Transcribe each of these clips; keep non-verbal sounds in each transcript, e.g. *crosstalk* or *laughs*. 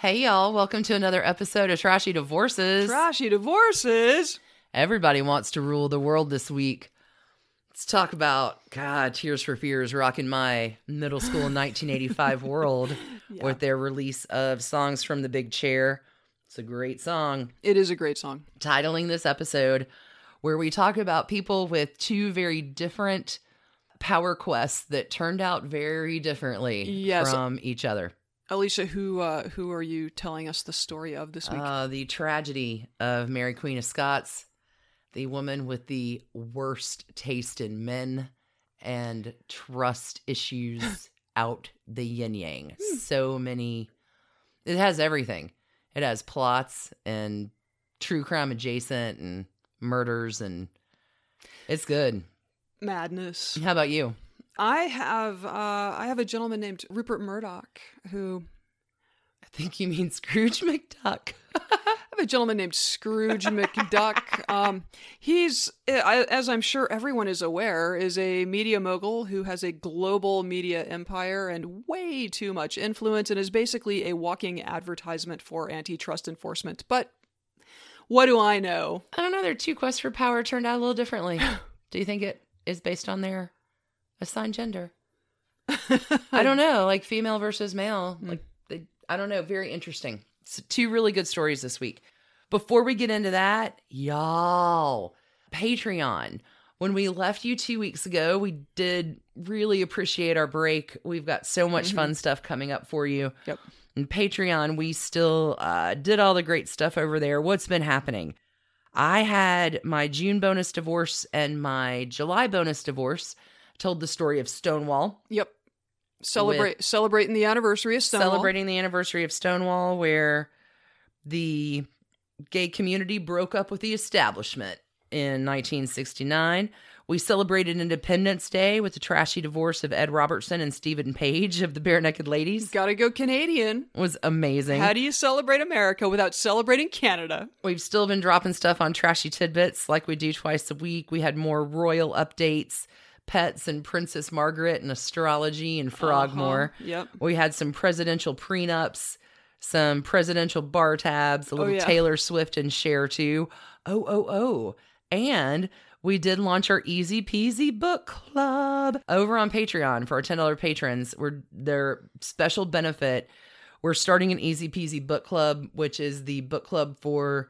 Hey, y'all. Welcome to another episode of Trashy Divorces. Trashy divorces. Everybody wants to rule the world this week. Let's talk about, God, Tears for Fears rocking my middle school *laughs* 1985 world Yeah. with their release of Songs from the Big Chair. It's a great song. It is a great song. Titling this episode, where we talk about people with two very different power quests that turned out very differently Yes. from each other. Alicia, who uh, who are you telling us the story of this week? Uh, the tragedy of Mary Queen of Scots, the woman with the worst taste in men and trust issues *laughs* out the yin yang. So many. It has everything. It has plots and true crime adjacent and murders and it's good. Madness. How about you? I have uh, I have a gentleman named Rupert Murdoch who I think you mean Scrooge McDuck. *laughs* I have a gentleman named Scrooge McDuck. Um, he's, as I'm sure everyone is aware, is a media mogul who has a global media empire and way too much influence, and is basically a walking advertisement for antitrust enforcement. But what do I know? I don't know. Their two quests for power turned out a little differently. *gasps* Do you think it is based on their assigned gender? *laughs* I don't know, like female versus male. Like they, I don't know. Very interesting. So two really good stories this week. Before we get into that, y'all, Patreon. When we left you two weeks ago, we did really appreciate our break. We've got so much fun stuff coming up for you. Yep. And Patreon, we still uh, did all the great stuff over there. What's been happening? I had my June bonus divorce and my July bonus divorce. Told the story of Stonewall, Yep. Celebrate celebrating the anniversary of Stonewall. celebrating the anniversary of Stonewall, where the gay community broke up with the establishment in 1969. We celebrated Independence Day with the trashy divorce of Ed Robertson and Stephen Page of the Barenaked Ladies. Gotta go Canadian. Was amazing. How do you celebrate America without celebrating Canada? We've still been dropping stuff on Trashy Tidbits like we do twice a week. We had more royal updates, pets and Princess Margaret and astrology and Frogmore. Uh-huh. Yep. We had some presidential prenups, some presidential bar tabs, a little yeah. Taylor Swift and Cher too. Oh, oh, oh. And we did launch our Easy Peasy Book Club over on Patreon for our $10 patrons. We're their special benefit. We're starting an Easy Peasy Book Club, which is the book club for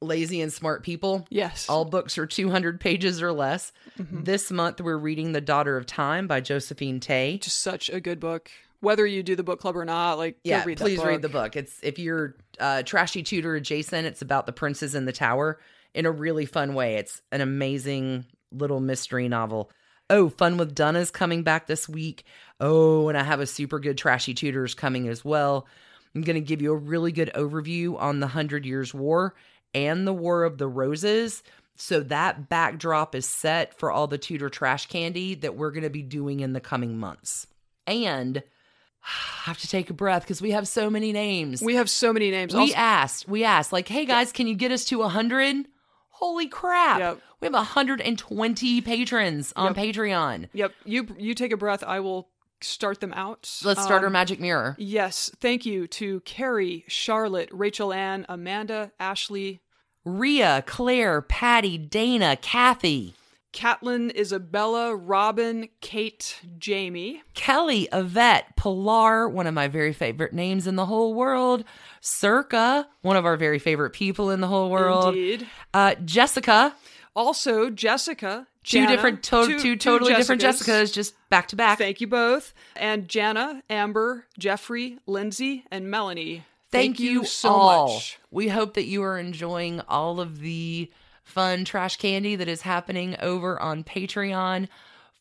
lazy and smart people. Yes. All books are 200 pages or less. Mm-hmm. This month, we're reading The Daughter of Time by Josephine Tey. just such a good book. Whether you do the book club or not, like yeah, read please read the book. It's if you're uh, trashy Tudor adjacent, it's about the princes in the tower in a really fun way. It's an amazing little mystery novel. Oh, Fun with Donna's coming back this week. Oh, and I have a super good trashy Tudors coming as well. I'm going to give you a really good overview on the Hundred Years' War and the War of the Roses. So that backdrop is set for all the Tudor trash candy that we're going to be doing in the coming months. And *sighs* I have to take a breath because we have so many names. We have so many names. We Also- asked, we asked, like, hey guys, can you get us to 100? Holy crap. Yep. We have 120 patrons on Patreon. yep. You you take a breath. I will start them out. Let's start our Um, magic mirror. Yes. Thank you to Carrie, Charlotte, Rachel Ann, Amanda, Ashley, Rhea, Claire, Patty, Dana, Kathy, Catelyn, Isabella, Robin, Kate, Jamie, Kelly, Yvette, Pilar, one of my very favorite names in the whole world, Circa, one of our very favorite people in the whole world, Indeed. uh, Jessica, Also Jessica. Two Jana, different, to- two, two totally different Jessicas. Just back to back. Thank you both. And Jana, Amber, Jeffrey, Lindsay, and Melanie. Thank, you, so all. much. We hope that you are enjoying all of the fun trash candy that is happening over on Patreon.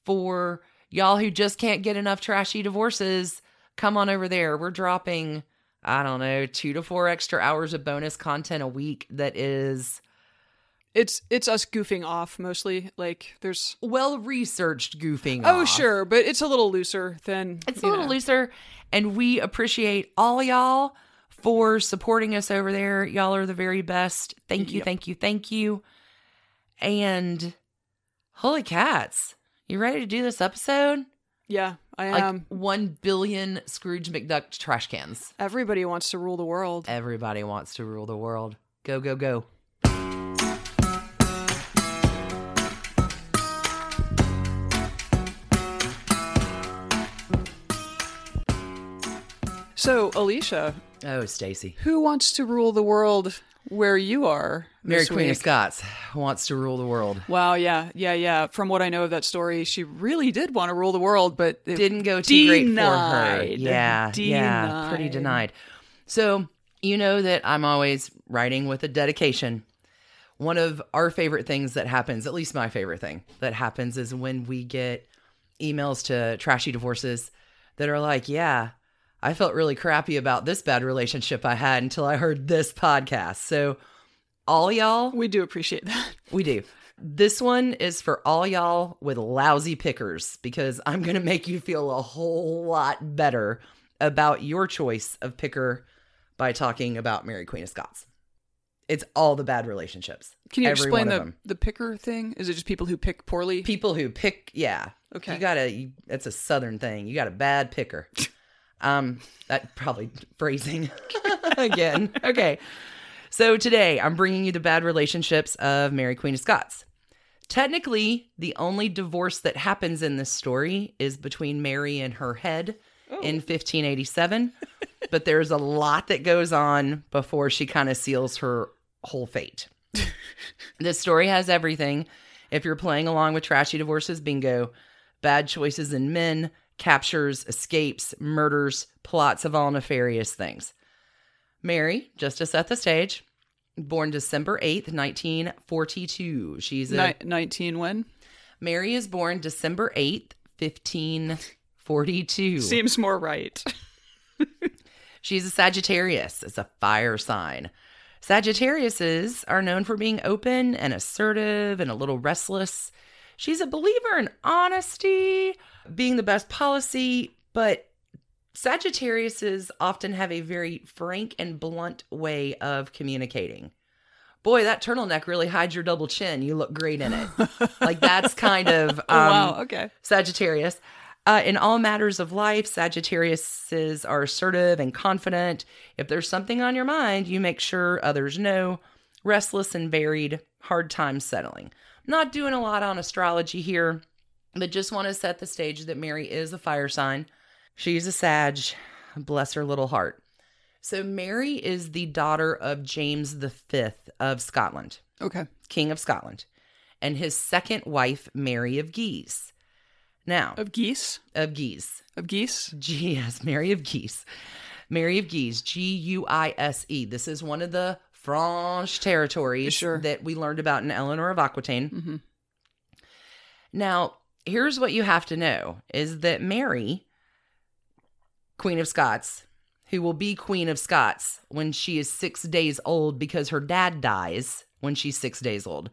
For y'all who just can't get enough trashy divorces, come on over there. We're dropping, I don't know, two to four extra hours of bonus content a week that is It's it's us goofing off mostly. Like there's well researched goofing. Oh off. sure, but it's a little looser than It's a little know. looser, and we appreciate all y'all for supporting us over there. Y'all are the very best. Thank you, Yep. thank you, thank you. And holy cats, you ready to do this episode? Yeah, I Like am. one billion Scrooge McDuck trash cans. Everybody wants to rule the world. Everybody wants to rule the world. Go, go, go. So, Alicia, Oh, Stacy. who wants to rule the world where you are? Mary Queen of? Scots wants to rule the world. Wow, yeah, yeah, yeah. From what I know of that story, she really did want to rule the world, but it Didn't go too great for her. Denied. Yeah, yeah, pretty Denied. denied. So, you know that I'm always writing with a dedication. One of our favorite things that happens, at least my favorite thing that happens, is when we get emails to trashy divorces that are like, yeah, I felt really crappy about this bad relationship I had until I heard this podcast. So, all y'all, We do appreciate that. *laughs* we do. This one is for all y'all with lousy pickers because I'm going to make you feel a whole lot better about your choice of picker by talking about Mary Queen of Scots. It's all the bad relationships. Can you explain the the picker thing? Is it just people who pick poorly? people who pick? Yeah. Okay. You gotta. You, it's a southern thing. You got a bad picker. *laughs* um, that probably phrasing *laughs* again. Okay. So today I'm bringing you the bad relationships of Mary Queen of Scots. Technically, the only divorce that happens in this story is between Mary and her head in 1587, but there's a lot that goes on before she kind of seals her whole fate. *laughs* this story has everything. If you're playing along with trashy divorces, bingo. Bad choices in men, captures, escapes, murders, plots of all nefarious things. Mary, just to set the stage, born December 8th, 1942. She's a Ni- 19 when? Mary is born December 8th, 1542. Seems more right. *laughs* She's a Sagittarius. It's a fire sign. Sagittariuses are known for being open and assertive and a little restless. She's a believer in honesty, being the best policy, but Sagittariuses often have a very frank and blunt way of communicating. Boy, that turtleneck really hides your double chin. You look great in it. like that's kind of um, *laughs* oh, wow. Okay. Sagittarius. Uh, in all matters of life, Sagittariuses are assertive and confident. If there's something on your mind, you make sure others know. Restless and varied, hard time settling. Not doing a lot on astrology here, but just want to set the stage that Mary is a fire sign. She's a Sag. Bless her little heart. So, Mary is the daughter of James V of Scotland. Okay. King of Scotland, and his second wife, Mary of Guise. Now, Of geese? of Guise. Of geese? G- *laughs* yes, Mary of Guise. Mary of Guise, G U I S E. This is one of the Franche territories Sure. that we learned about in Eleanor of Aquitaine. hmm Now, here's what you have to know is that Mary, Queen of Scots, who will be Queen of Scots when she is six days old because her dad dies when she's six days old.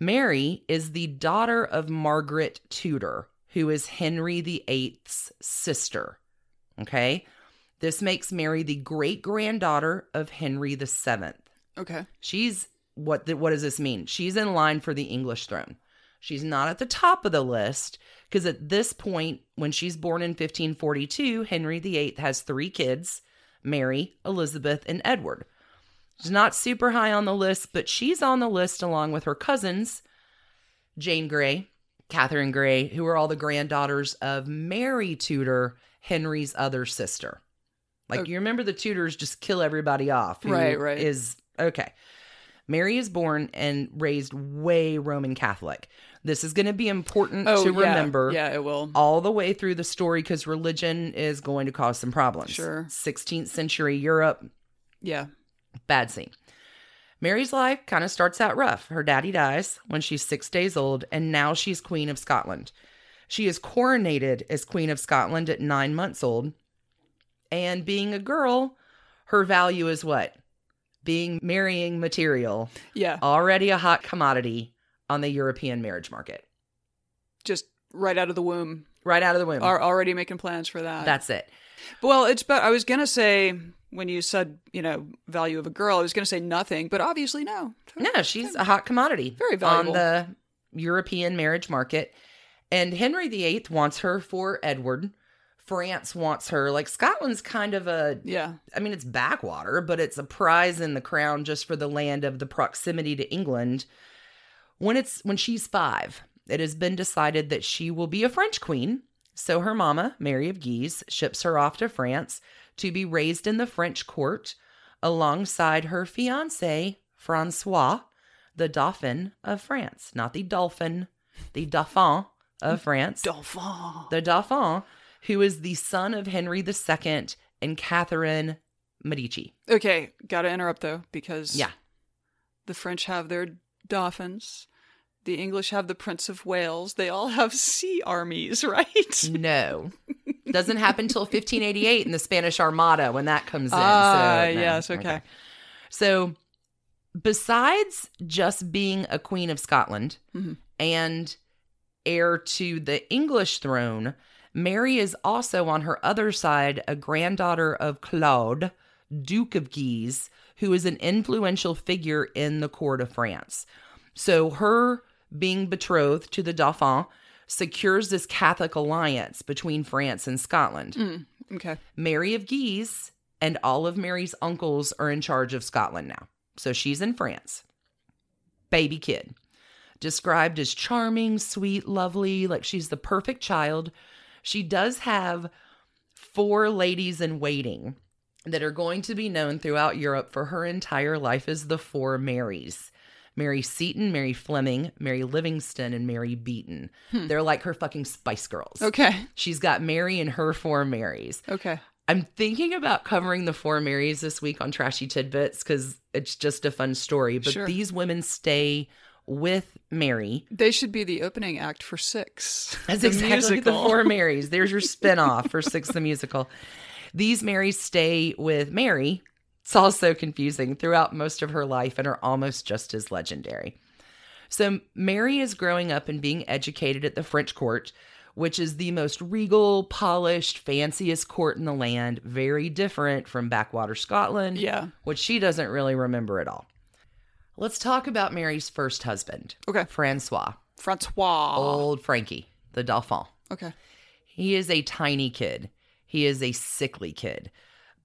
Mary is the daughter of Margaret Tudor, who is Henry VIII's sister. Okay? This makes Mary the great granddaughter of Henry VII. Okay. She's what what does this mean? She's in line for the English throne. She's not at the top of the list because at this point when she's born in 1542, Henry VIII has 3 kids, Mary, Elizabeth, and Edward. She's not super high on the list, but she's on the list along with her cousins, Jane Grey, Catherine Grey, who are all the granddaughters of Mary Tudor, Henry's other sister. Like Okay. you remember the Tudors just kill everybody off. Right, right. Is okay. Mary is born and raised way Roman Catholic. This is going to be important Oh, to yeah. remember Yeah, it will. all the way through the story because religion is going to cause some problems. Sure. 16th century Europe, Yeah. bad scene. Mary's life kind of starts out rough. Her daddy dies when she's six days old, and now she's Queen of Scotland. She is coronated as Queen of Scotland at nine months old. And being a girl, her value is what? Being marrying material, Yeah. already a hot commodity on the European marriage market. Just right out of the womb. Right out of the womb. Are already making plans for that. That's it. Well, it's but I was gonna say when you said you know value of a girl, I was gonna say nothing, but obviously no. No, she's a hot commodity. Very valuable. on the European marriage market. And Henry VIII wants her for Edward. France wants her. Like Scotland's kind of a Yeah. I mean, it's backwater, but it's a prize in the crown just for the land of the proximity to England. When it's when she's five, it has been decided that she will be a French queen. So her mama, Mary of Guise, ships her off to France to be raised in the French court alongside her fiance, Francois, the Dauphin of France. Not the Dolphin, the Dauphin of France Dauphin. the Dauphin, who is the son of Henry II and Catherine Medici. Okay, gotta interrupt though, because Yeah. the French have their Dauphins. The English have the Prince of Wales. They all have *laughs* sea armies, right? No. Doesn't happen until 1588 in the Spanish Armada when that comes in. Ah, so, no. yes, okay. So, besides just being a queen of Scotland Mhm. and heir to the English throne, Mary is also on her other side a granddaughter of Claude, Duke of Guise, who is an influential figure in the court of France. So, her being betrothed to the Dauphin secures this Catholic alliance between France and Scotland. Mm, okay. Mary of Guise and all of Mary's uncles are in charge of Scotland now. So she's in France. Baby kid. Described as charming, sweet, lovely, like she's the perfect child. She does have four ladies in waiting that are going to be known throughout Europe for her entire life as the Four Marys. Mary Seton, Mary Fleming, Mary Livingston, and Mary Beaton. Hmm. They're like her fucking Spice Girls. Okay. She's got Mary and her four Marys. Okay. I'm thinking about covering the four Marys this week on Trashy Tidbits because it's just a fun story. But Sure. these women stay with Mary. They should be the opening act for Six. *laughs* That's the exactly the four Marys. There's your *laughs* spinoff for Six the Musical. These Marys stay with Mary. It's also confusing throughout most of her life and are almost just as legendary. So Mary is growing up and being educated at the French court, which is the most regal, polished, fanciest court in the land, very different from backwater Scotland, Yeah. which she doesn't really remember at all. Let's talk about Mary's first husband, Okay. Francois, Francois. old Frankie, the Dauphin. Okay. He is a tiny kid. He is a sickly kid.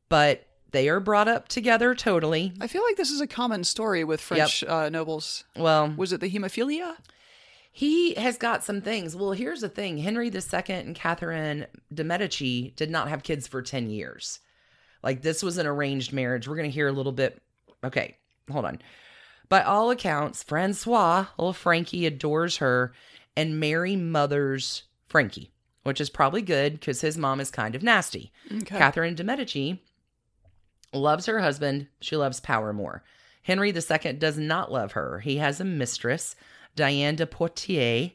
But they are brought up together totally. I feel like this is a common story with French uh, nobles. Well, Was it the hemophilia? he has got some things. Well, here's the thing Henry II and Catherine de' Medici did not have kids for 10 years. Like, this was an arranged marriage. We're going to hear a little bit. Okay, hold on. By all accounts, Francois, little Frankie, adores her, and Mary mothers Frankie, which is probably good because his mom is kind of nasty. Okay. Catherine de' Medici loves her husband. She loves power more. Henry II does not love her. He has a mistress, Diane de Poitiers.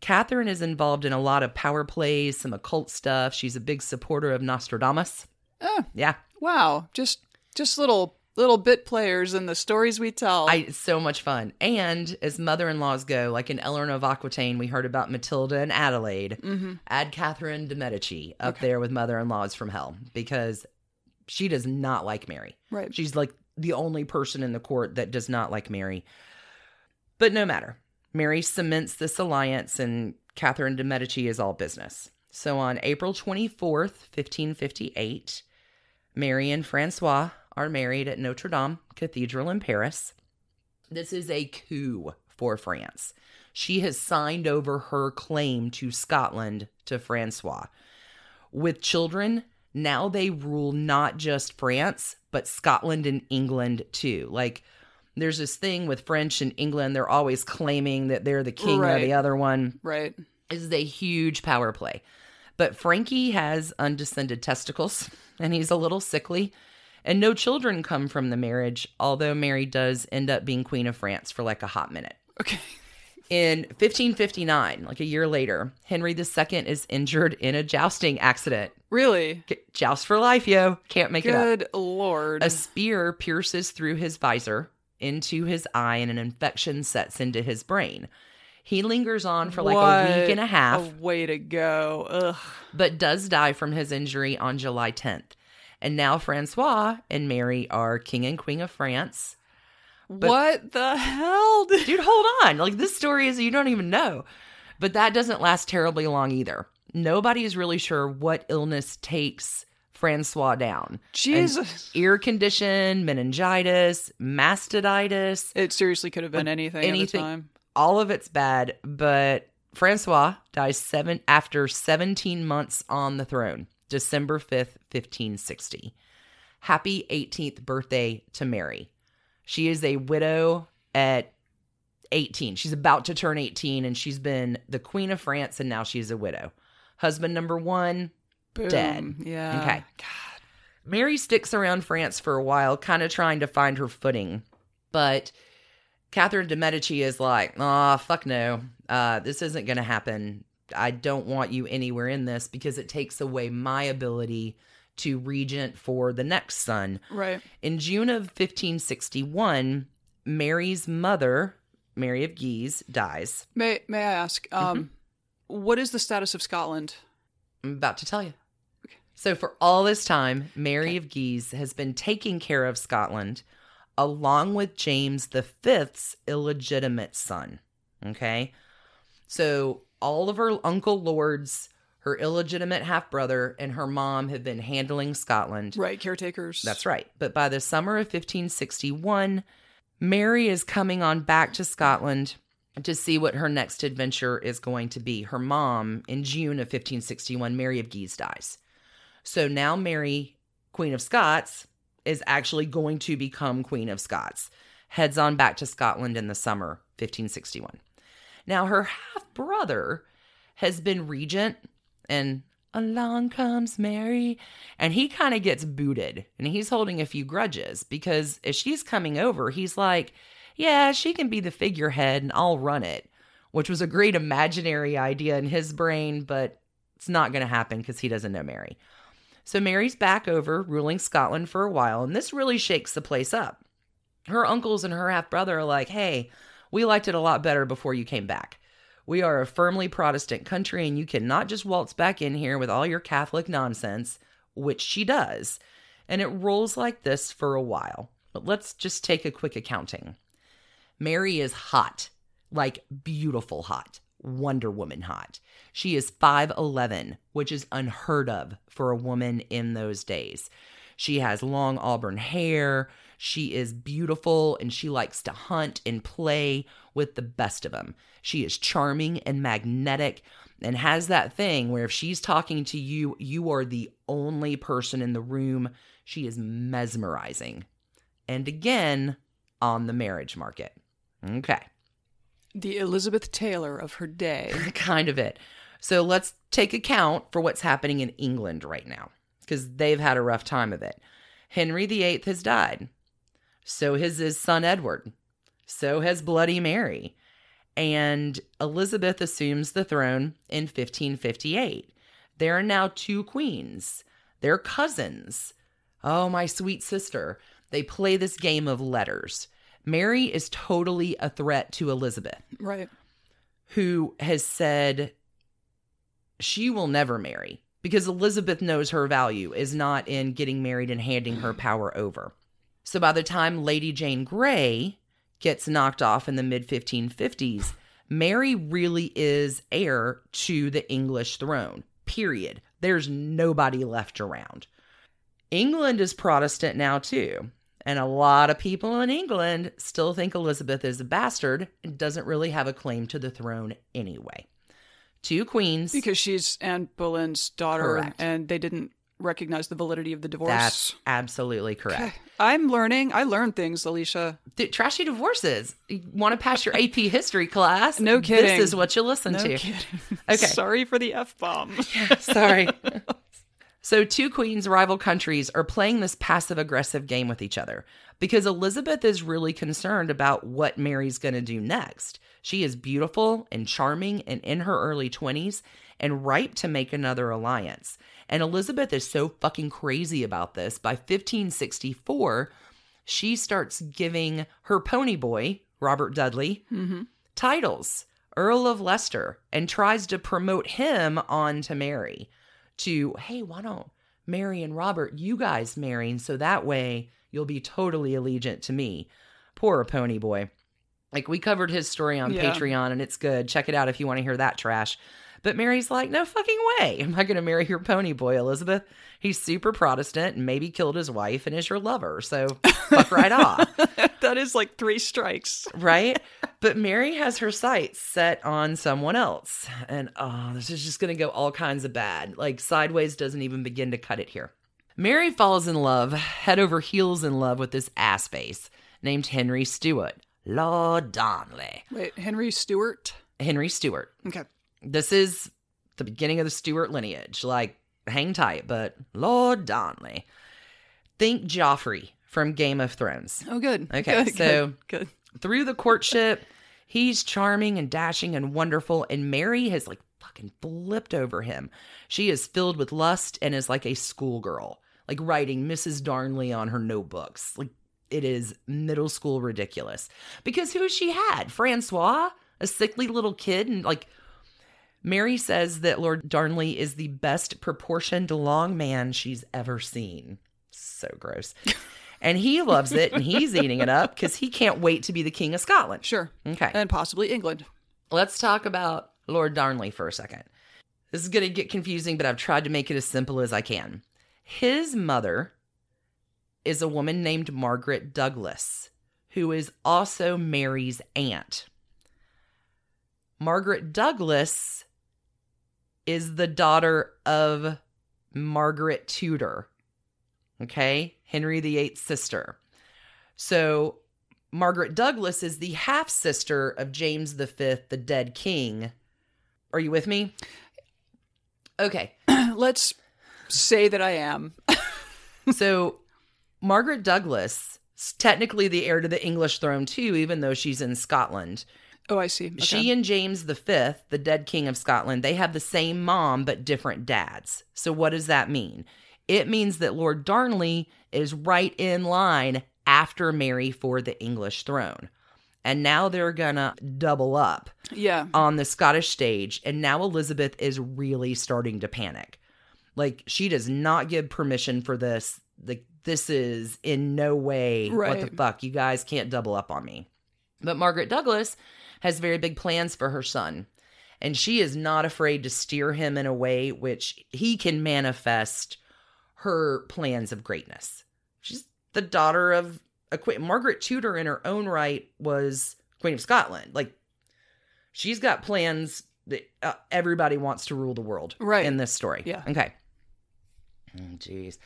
Catherine is involved in a lot of power plays, some occult stuff. She's a big supporter of Nostradamus. Oh, Yeah, wow. Just just little little bit players in the stories we tell. I, it's so much fun. And as mother-in-laws go, like in Eleanor of Aquitaine, we heard about Matilda and Adelaide. Mhm. Add Catherine de' Medici up Okay. there with mother-in-laws from hell because she does not like Mary. Right. She's like the only person in the court that does not like Mary. But no matter. Mary cements this alliance and Catherine de' Medici is all business. So on April 24th, 1558, Mary and Francois are married at Notre Dame Cathedral in Paris. This is a coup for France. She has signed over her claim to Scotland to Francois. With children, now they rule not just France, but Scotland and England too. Like, there's this thing with French and England, they're always claiming that they're the king or the other one. right. This is a huge power play. But Frankie has undescended testicles and he's a little sickly. And no children come from the marriage, although Mary does end up being Queen of France for like a hot minute. Okay. In 1559, like a year later, Henry II is injured in a jousting accident. Really? Joust for life, yo. Can't make it up. Good lord. A spear pierces through his visor into his eye, and an infection sets into his brain. He lingers on for like a week and a half A way to go. Ugh. but does die from his injury on July 10th. And now Francois and Mary are king and queen of France. what the hell? Dude, hold on. Like this story is you don't even know. But that doesn't last terribly long either. Nobody is really sure what illness takes Francois down. Jesus. Ear condition, meningitis, mastitis, It seriously could have been anything, anything- at the time. all of it's bad, but Francois dies seven after 17 months on the throne, December 5th, 1560. Happy 18th birthday to Mary. She is a widow at 18. She's about to turn 18 and she's been the queen of France and now she's a widow. Husband number 1, Boom. Dead. Yeah. Okay. God. Mary sticks around France for a while, kind of trying to find her footing. But Catherine de Medici is like, ah, fuck no. Uh, this isn't going to happen. I don't want you anywhere in this because it takes away my ability to regent for the next son. Right. In June of 1561, Mary's mother, Mary of Guise, dies. May May I ask, um, Mm-hmm. what is the status of Scotland? I'm about to tell you. So, for all this time, Mary of Guise has been taking care of Scotland along with James V's illegitimate son. Okay. So, all of her uncle lords, her illegitimate half brother, and her mom have been handling Scotland. Right, caretakers. That's right. But by the summer of 1561, Mary is coming on back to Scotland to see what her next adventure is going to be. Her mom, in June of 1561, Mary of Guise dies. So now Mary, Queen of Scots, is actually going to become Queen of Scots. Heads on back to Scotland in the summer 1561. Now her half brother has been regent and along comes Mary and he kind of gets booted and he's holding a few grudges because as she's coming over he's like yeah she can be the figurehead and I'll run it which was a great imaginary idea in his brain but it's not going to happen cuz he doesn't know Mary. So Mary's back over ruling Scotland for a while and this really shakes the place up. Her uncles and her half brother are like, "Hey, we liked it a lot better before you came back." We are a firmly Protestant country, and you cannot just waltz back in here with all your Catholic nonsense, which she does. And it rolls like this for a while. But let's just take a quick accounting. Mary is hot, like beautiful hot, Wonder Woman hot. She is 5'11, which is unheard of for a woman in those days. She has long auburn hair. She is beautiful and she likes to hunt and play with the best of them. She is charming and magnetic and has that thing where if she's talking to you, you are the only person in the room. She is mesmerizing. And again, on the marriage market. Okay. the Elizabeth Taylor of her day. *laughs* kind of it. So let's take account for what's happening in England right now because they've had a rough time of it. Henry VIII has died. So has his son Edward. So has Bloody Mary. And Elizabeth assumes the throne in 1558. There are now two queens. They're cousins. Oh, my sweet sister. They play this game of letters. Mary is totally a threat to Elizabeth right. who has said she will never marry because Elizabeth knows her value is not in getting married and handing her power over. So by the time Lady Jane Grey gets knocked off in the mid 1550s, Mary really is heir to the English throne. Period. There's nobody left around. England is Protestant now too. And a lot of people in England still think Elizabeth is a bastard and doesn't really have a claim to the throne anyway. Two queens. Because she's Anne Boleyn's daughter, Correct. and they didn't recognize the validity of the divorce. That's absolutely correct. Okay. I'm learning. I learned things, Alicia. Dude, trashy divorces. You want to pass your AP history class? No kidding. This is what you listen No to. kidding. *laughs* Okay. Sorry for the f bomb. *laughs* Sorry. so, two queens, rival countries, are playing this passive aggressive game with each other because Elizabeth is really concerned about what Mary's going to do next. She is beautiful and charming and in her early 20s and ripe to make another alliance. And Elizabeth is so fucking crazy about this. By 1564, she starts giving her pony boy, Robert Dudley, mm-hmm. titles, Earl of Leicester, and tries to promote him on to Mary. To, hey, why don't Mary and Robert, you guys marry, and so that way you'll be totally allegiant to me. Poor pony boy. Like we covered his story on Yeah. Patreon and it's good. Check it out if you want to hear that trash. But Mary's like, no fucking way. Am I going to marry your pony boy, Elizabeth? He's super Protestant and maybe killed his wife and is your lover. So fuck right *laughs* off. that is like three strikes. right? *laughs* But Mary has her sights set on someone else. And oh, this is just going to go all kinds of bad. Like, Sideways doesn't even begin to cut it here. Mary falls in love, head over heels in love with this ass face named Henry Stewart. Lord Darnley. Wait, Henry Stewart? Henry Stewart. Okay. This is the beginning of the Stuart lineage. Like, hang tight, but Lord Darnley. Think Joffrey from Game of Thrones. Oh, good. Okay, Good, so- good, good. through the courtship, he's charming and dashing and wonderful, and Mary has like fucking flipped over him. She is filled with lust and is like a schoolgirl, like writing Mrs. Darnley on her notebooks. Like it is middle school ridiculous. Because who she had? Francois, a sickly little kid, and like Mary says that Lord Darnley is the best proportioned long man she's ever seen. So gross. *laughs* And he loves it and he's eating it up because he can't wait to be the King of Scotland. Sure. Okay. And possibly England. Let's talk about Lord Darnley for a second. This is going to get confusing, but I've tried to make it as simple as I can. His mother is a woman named Margaret Douglas, who is also Mary's aunt. Margaret Douglas is the daughter of Margaret Tudor, okay? Henry VIII's sister. So Margaret Douglas is the half sister of James V, the dead king. Are you with me? Okay. *clears throat* Let's say that I am. *laughs* So Margaret Douglas is technically the heir to the English throne too, even though she's in Scotland. Oh, I see. Okay. She and James V, the dead king of Scotland, they have the same mom but different dads. So what does that mean? It means that Lord Darnley is right in line after Mary for the English throne. And now they're gonna double up yeah. on the Scottish stage, and now Elizabeth is really starting to panic. Like she does not give permission for this. Like this is in no way what the fuck. You guys can't double up on me. But Margaret Douglas has very big plans for her son, and she is not afraid to steer him in a way which he can manifest her plans of greatness. She's the daughter of a queen. Margaret Tudor, in her own right, was Queen of Scotland. Like she's got plans that uh, everybody wants to rule the world Right. in this story. Yeah. Okay. Oh, Jeez.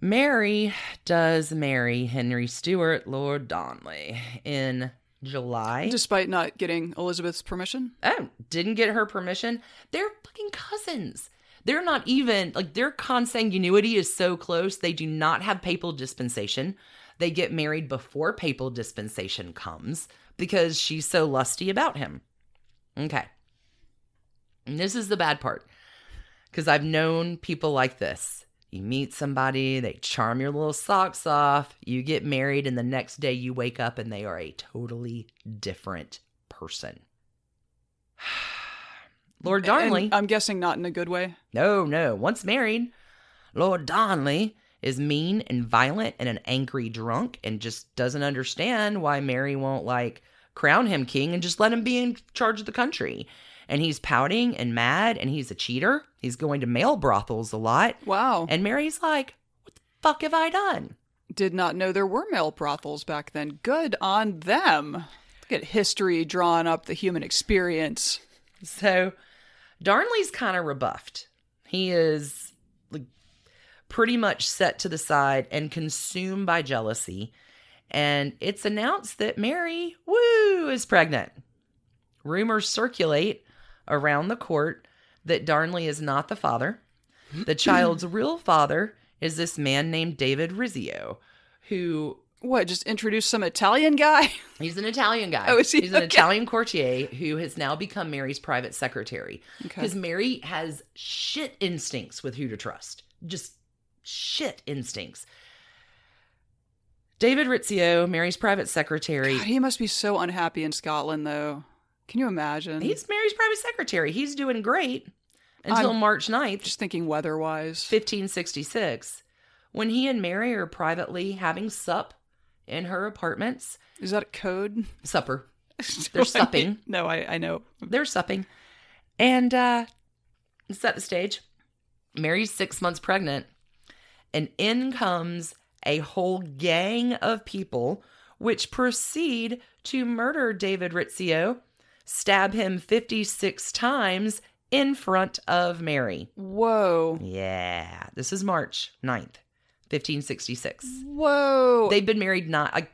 Mary does marry Henry Stuart, Lord Darnley, in July. Despite not getting Elizabeth's permission. oh, didn't get her permission. They're fucking cousins. They're not even like their consanguinity is so close. They do not have papal dispensation. They get married before papal dispensation comes because she's so lusty about him. Okay. And this is the bad part because I've known people like this. You meet somebody, they charm your little socks off, you get married, and the next day you wake up and they are a totally different person. *sighs* Lord Darnley. And I'm guessing not in a good way. No, no. Once married, Lord Darnley is mean and violent and an angry drunk and just doesn't understand why Mary won't like crown him king and just let him be in charge of the country. And he's pouting and mad and he's a cheater. He's going to male brothels a lot. Wow. And Mary's like, What the fuck have I done? Did not know there were male brothels back then. Good on them. Look at history drawing up the human experience. So Darnley's kind of rebuffed. He is like pretty much set to the side and consumed by jealousy. And it's announced that Mary, woo, is pregnant. Rumors circulate around the court that Darnley is not the father. The child's *clears throat* real father is this man named David Rizzio, who What, just introduce some Italian guy? *laughs* He's an Italian guy. Oh, is he? He's an Okay. Italian courtier who has now become Mary's private secretary. Okay. Because Mary has shit instincts with who to trust. Just shit instincts. David Rizzio, Mary's private secretary. God, he must be so unhappy in Scotland, though. Can you imagine? He's Mary's private secretary. He's doing great until I'm March 9th, just thinking weather-wise. 1566, when he and Mary are privately having sup in her apartments. Is that a code? Supper. *laughs* They're supping. *laughs* No, I, I know. They're supping. And uh set the stage. Mary's six months pregnant, and in comes a whole gang of people which proceed to murder David Rizzio, stab him 56 times in front of Mary. Whoa. Yeah, this is March 9th, 1566. Whoa. They've been married not like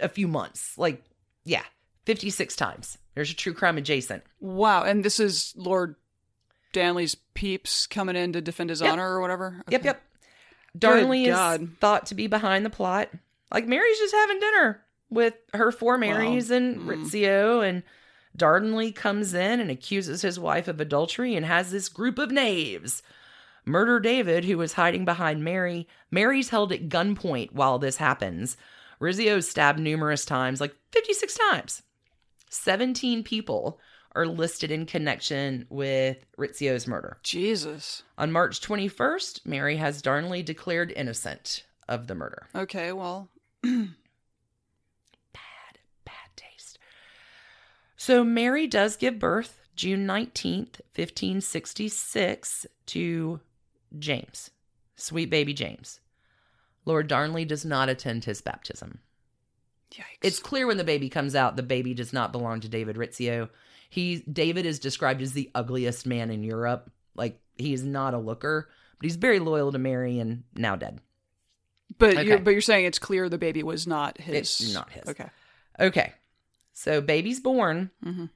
a few months. Like, yeah, 56 times. There's a true crime adjacent. wow. And this is Lord Darnley's peeps coming in to defend his Yep. honor or whatever? Yep, Okay. yep. Darnley is thought to be behind the plot. Like Mary's just having dinner with her four Marys and mm. Rizzio, and Darnley comes in and accuses his wife of adultery and has this group of knaves murder David, who was hiding behind Mary. Mary's held at gunpoint while this happens. Rizzio's stabbed numerous times, like 56 times. 17 people are listed in connection with Rizzio's murder. Jesus. On March 21st, Mary has Darnley declared innocent of the murder. Okay, well. *clears throat* Bad, bad taste. So Mary does give birth June 19th, 1566, to James, sweet baby James. Lord Darnley does not attend his baptism. Yikes. It's clear when the baby comes out, the baby does not belong to David Rizzio. He David is described as the ugliest man in Europe. Like he is not a looker, but he's very loyal to Mary and now dead. but okay. you're but you're saying it's clear the baby was not his. It's not his. Okay. Okay. So baby's born, Mhm.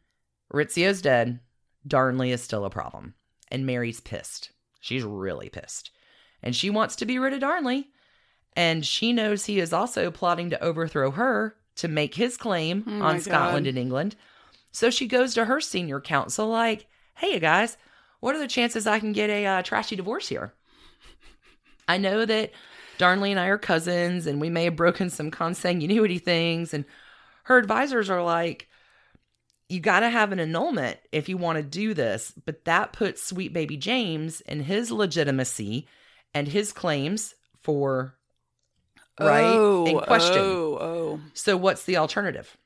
Rizzio's dead, Darnley is still a problem. And Mary's pissed. She's really pissed. And she wants to be rid of Darnley. And she knows he is also plotting to overthrow her to make his claim Oh on Scotland God. and England. So she goes to her senior council, like, hey, you guys, what are the chances I can get a uh, trashy divorce here? I know that Darnley and I are cousins, and we may have broken some consanguinity things. And her advisors are like, you got to have an annulment if you want to do this. But that puts sweet baby James and his legitimacy and his claims for right Oh, in question. Oh, oh. So what's the alternative?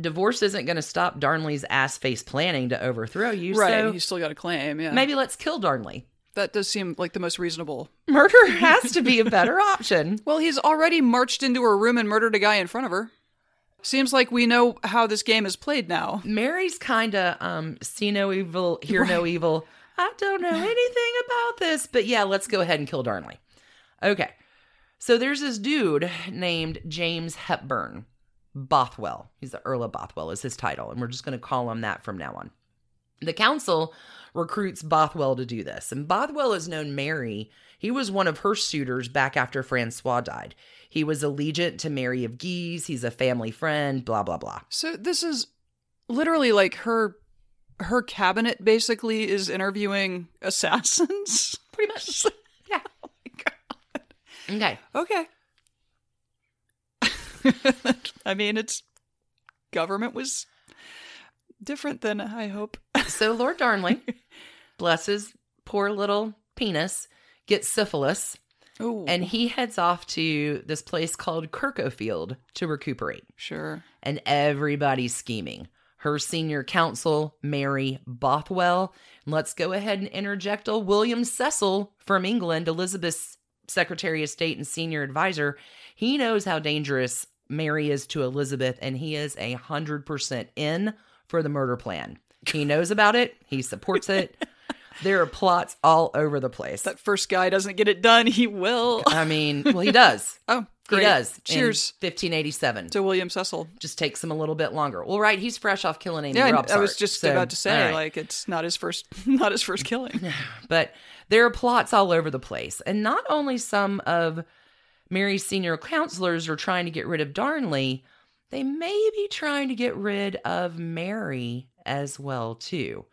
Divorce isn't going to stop Darnley's ass face planning to overthrow you. Right. So He's still got a claim. Yeah. maybe let's kill Darnley. that does seem like the most reasonable. Murder has to be a *laughs* better option. Well, he's already marched into her room and murdered a guy in front of her. Seems like we know how this game is played now. Mary's kind of um see no evil, hear no evil. I don't know *laughs* anything about this, but yeah, let's go ahead and kill Darnley. Okay. So there's this dude named James Hepburn Bothwell. He's the Earl of Bothwell is his title, and we're just going to call him that from now on. The council recruits Bothwell to do this, and Bothwell has known Mary. He was one of her suitors back after Francois died. He was allegiant to Mary of Guise. He's a family friend, blah, blah, blah. So this is literally like her her cabinet basically is interviewing assassins. *laughs* Pretty much. *laughs* yeah. oh my god. Okay. Okay. *laughs* I mean, it's government was different than I hope. So Lord Darnley, bless his poor little penis, gets syphilis, Oh, and he heads off to this place called Kirk o' Field to recuperate. sure. And everybody's scheming. Her senior counsel, Mary Bothwell. Let's go ahead and interject old William Cecil from England, Elizabeth's Secretary of State and senior advisor. He knows how dangerous Mary is to Elizabeth, and he is a hundred percent in for the murder plan. He knows about it. He supports it. *laughs* there are plots all over the place. That first guy doesn't get it done, he will. I mean, well, he does. *laughs* Oh, great. He does. in Cheers 1587 to William Cecil. just takes him a little bit longer. Well, right, he's fresh off killing Amy Yeah, I- I was just so, about to say, right. like, it's not his first, *laughs* not his first killing. *laughs* but there are plots all over the place, and not only some of Mary's senior counselors are trying to get rid of Darnley, they may be trying to get rid of Mary as well too,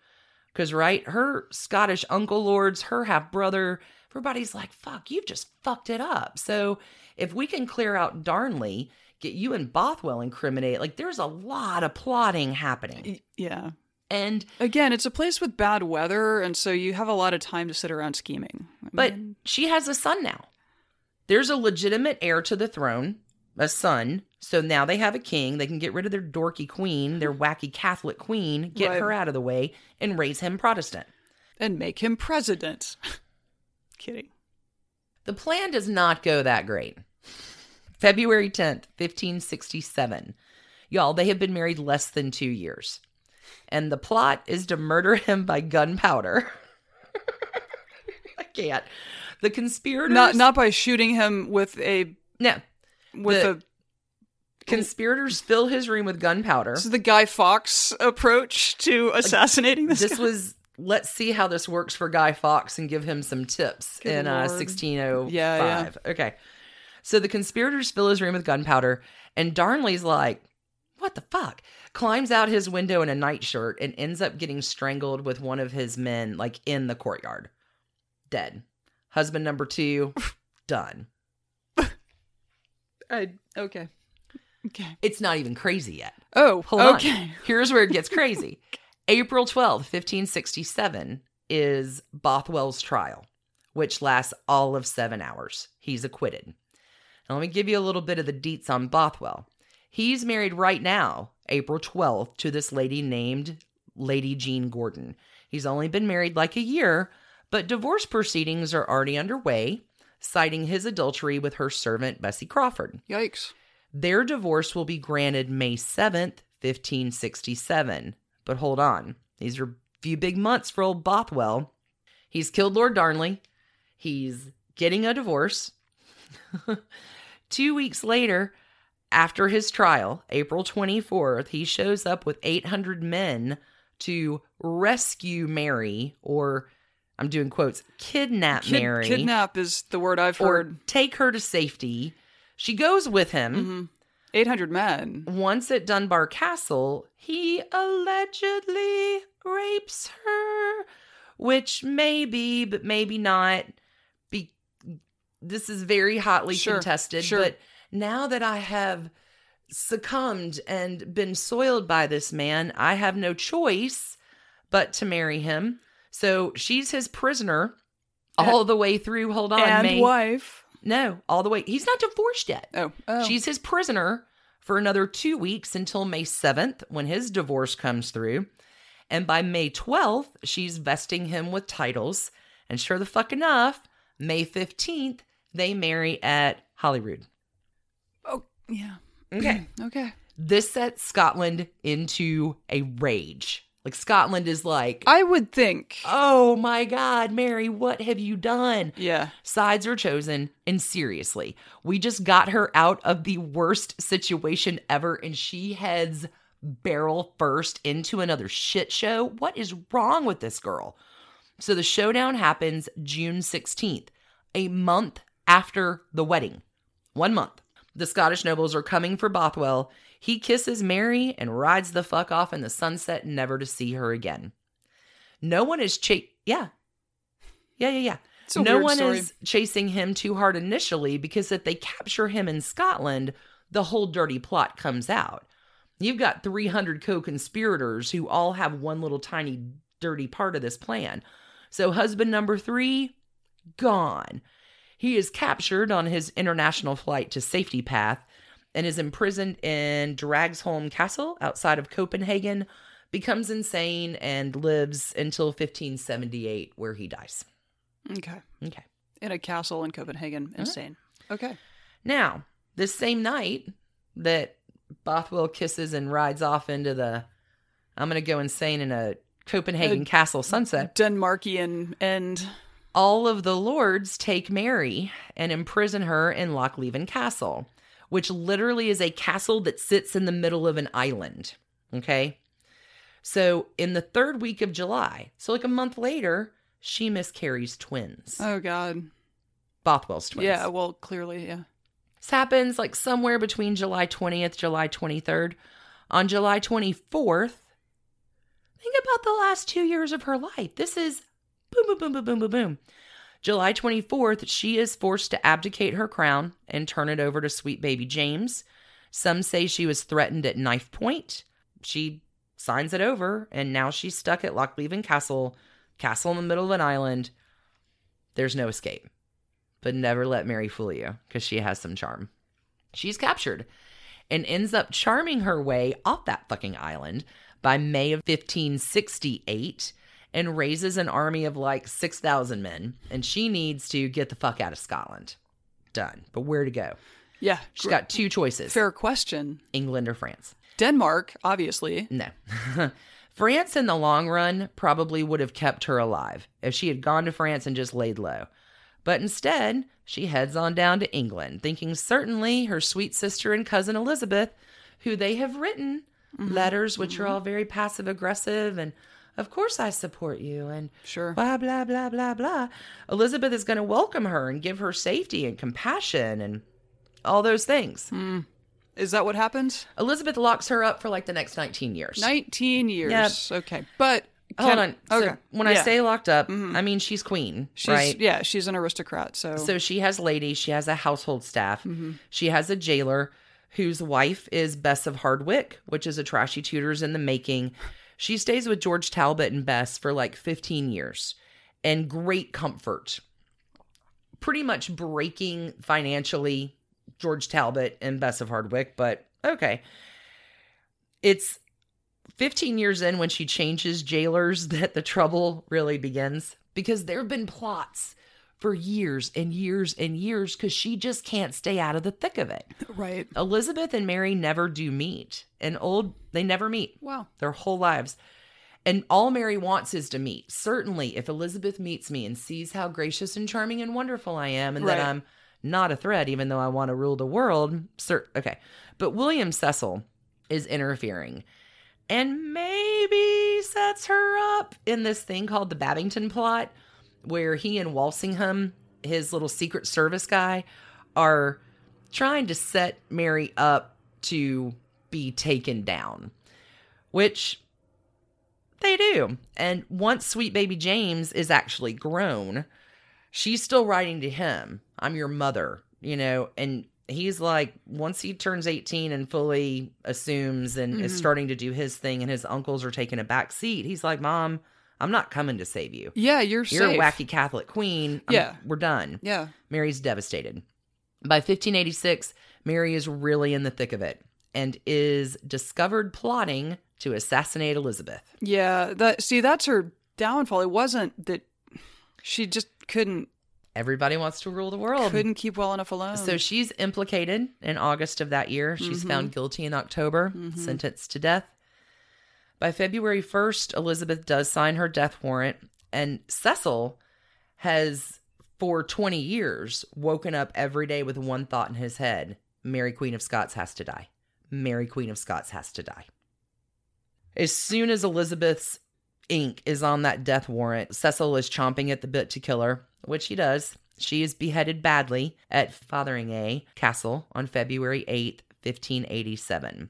because right, her Scottish uncle lords, her half brother, everybody's like, "Fuck, you've just fucked it up." So if we can clear out Darnley. Get you and Bothwell incriminated. Like, there's a lot of plotting happening. Yeah. And Again, it's a place with bad weather, and so you have a lot of time to sit around scheming. I But mean, she has a son now. There's a legitimate heir to the throne. a son. So now they have a king. They can get rid of their dorky queen, their *laughs* wacky Catholic queen, get Right. her out of the way, and raise him Protestant. And make him president. *laughs* Kidding. The plan does not go that great. February 10th, 1567. Y'all, they have been married less than two years. And the plot is to murder *laughs* him by gunpowder. I can't. The conspirators. Not not by shooting him with a No. with The- a Conspirators fill his room with gunpowder. this is the Guy Fawkes approach to assassinating this. This guy. was. Let's see how this works for Guy Fawkes and give him some tips Good in uh, Lord. 1605. Yeah, Okay. So the conspirators fill his room with gunpowder, and Darnley's like, What the fuck? Climbs out his window in a nightshirt and ends up getting strangled with one of his men, like in the courtyard. Dead. Husband number two, *laughs* done. I, okay. Okay. It's not even crazy yet. Oh, Hold on. okay. *laughs* Here's where it gets *laughs* crazy. April 12th, 1567 is Bothwell's trial, which lasts all of seven hours. He's acquitted. Now, let me give you a little bit of the deets on Bothwell. He's married right now, April 12th, to this lady named Lady Jean Gordon. He's only been married like a year, but divorce proceedings are already underway, citing his adultery with her servant, Bessie Crawford. Yikes. Their divorce will be granted May 7th, 1567. But hold on, these are a few big months for old Bothwell. He's killed Lord Darnley. He's getting a divorce. *laughs* Two weeks later, after his trial, April 24th, he shows up with 800 men to rescue Mary, or I'm doing quotes, kidnap Kid- Mary, Kidnap is the word I've or heard. take her to safety. She goes with him. hmm 800 men. Once at Dunbar Castle, he allegedly rapes her, which maybe, but maybe not. Be this is very hotly Sure, contested, sure. but now that I have succumbed and been soiled by this man, I have no choice but to marry him. So she's his prisoner all the way through. Hold on, and May. wife. No, all the way. He's not divorced yet. Oh. oh. She's his prisoner for another two weeks until May 7th when his divorce comes through. And by May 12th, she's vesting him with titles. And sure the fuck enough, May 15th, they marry at Holyrood. Oh, yeah. *clears throat* Okay. Okay. this sets Scotland into a rage. Like, Scotland is like, I would think. oh my God, Mary, what have you done? yeah. Sides are chosen, and seriously, we just got her out of the worst situation ever, and she heads barrel first into another shit show. What is wrong with this girl? So the showdown happens June 16th, a month after the wedding. One month. The Scottish nobles are coming for Bothwell. He kisses Mary and rides the fuck off in the sunset, never to see her again. No one is cha- yeah. Yeah, yeah, yeah no one story. is chasing him too hard initially because if they capture him in Scotland, the whole dirty plot comes out. You've got 300 co conspirators who all have one little tiny dirty part of this plan. So, husband number three, gone. He is captured on his international flight to Safety Path and is imprisoned in Dragsholm Castle outside of Copenhagen, becomes insane, and lives until 1578, where he dies. Okay. Okay. In a castle in Copenhagen. Insane. Okay. Now, this same night that Bothwell kisses and rides off into the I'm going to go insane in a Copenhagen Uh, castle sunset, Denmarkian end. all of the lords take Mary and imprison her in Lochleven Castle, which literally is a castle that sits in the middle of an island. Okay. So, in the third week of July, so like a month later, she miscarries twins. Oh, God. Bothwell's twins. Yeah, well, clearly, yeah. This happens like somewhere between July 20th, July 23rd. On July 24th, think about the last two years of her life. This is boom, boom, boom, boom, boom, boom, boom. July 24th, she is forced to abdicate her crown and turn it over to sweet baby James. Some say she was threatened at knife point. She signs it over, and now she's stuck at Lochleven Castle, castle in the middle of an island. There's no escape. But never let Mary fool you, because she has some charm. She's captured and ends up charming her way off that fucking island by May of 1568 and raises an army of like 6,000 men. And she needs to get the fuck out of Scotland. Done. But where to go? Yeah. She's got two choices Fair question. England or France. Denmark, obviously. No. *laughs* France, in the long run, probably would have kept her alive if she had gone to France and just laid low. But instead, she heads on down to England, thinking certainly her sweet sister and cousin Elizabeth, who they have written mm-hmm. letters which are mm-hmm. all very passive aggressive and of course I support you and Sure. blah blah blah blah blah. Elizabeth is going to welcome her and give her safety and compassion and all those things. Hmm. Is that what happened? Elizabeth locks her up for like the next 19 years. 19 years. Yep. Okay. But Hold on. So Okay. when I say locked up, mm-hmm. I mean she's queen, she's right? yeah, she's an aristocrat. So, So she has ladies, she has a household staff, mm-hmm. she has a jailer whose wife is Bess of Hardwick, which is a trashy Tudors in the making. She stays with George Talbot and Bess for like 15 years and great comfort. Pretty much breaking financially George Talbot and Bess of Hardwick, but okay. It's 15 years in when she changes jailers *laughs* that the trouble really begins because there have been plots for years and years and years because she just can't stay out of the thick of it. right. Elizabeth and Mary never do meet. And old, they never meet Wow. their whole lives. And all Mary wants is to meet. Certainly, if Elizabeth meets me and sees how gracious and charming and wonderful I am, and that I'm not a threat, even though I want to rule the world, cer- okay. But William Cecil is interfering and maybe sets her up in this thing called the Babington plot, where he and Walsingham, his little secret service guy, are trying to set Mary up to be taken down, which they do. And once sweet baby James is actually grown, she's still writing to him, I'm your mother, you know, and he's like, once he turns 18 and fully assumes and is Mhm. starting to do his thing, and his uncles are taking a back seat, he's like, Mom, I'm not coming to save you. Yeah, you're You're safe. a wacky Catholic queen. I'm- Yeah. We're done. Yeah. Mary's devastated. By 1586, Mary is really in the thick of it and is discovered plotting to assassinate Elizabeth. Yeah. That see, that's her downfall. It wasn't that she just couldn't Everybody wants to rule the world. couldn't keep well enough alone. So she's implicated in August of that year. She's Mhm. found guilty in October, Mhm. sentenced to death. By February 1st, Elizabeth does sign her death warrant, and Cecil has, for 20 years, woken up every day with one thought in his head Mary, Queen of Scots, has to die. Mary, Queen of Scots, has to die. As soon as Elizabeth's ink is on that death warrant, Cecil is chomping at the bit to kill her, which he does. She is beheaded badly at Fotheringay Castle on February 8th, 1587.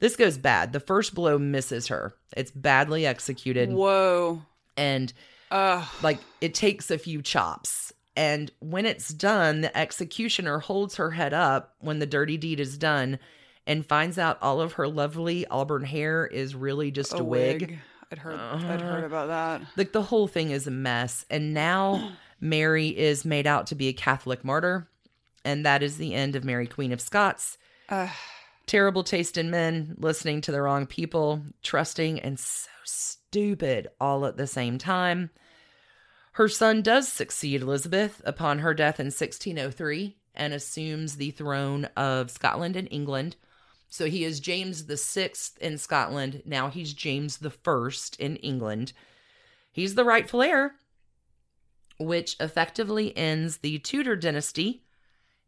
This goes bad. The first blow misses her. It's badly executed Whoa. and Uh like it takes a few chops. And when it's done, the executioner holds her head up when the dirty deed is done and finds out all of her lovely auburn hair is really just a, a wig. wig. I'd heard I'd Uh, heard about that. Like the whole thing is a mess. And now *clears throat* Mary is made out to be a Catholic martyr. And that is the end of Mary, Queen of Scots. Uh, Terrible taste in men, listening to the wrong people, trusting and so stupid all at the same time. Her son does succeed Elizabeth upon her death in 1603 and assumes the throne of Scotland and England. So he is James the Sixth in Scotland. Now he's James the First in England. He's the rightful heir, which effectively ends the Tudor dynasty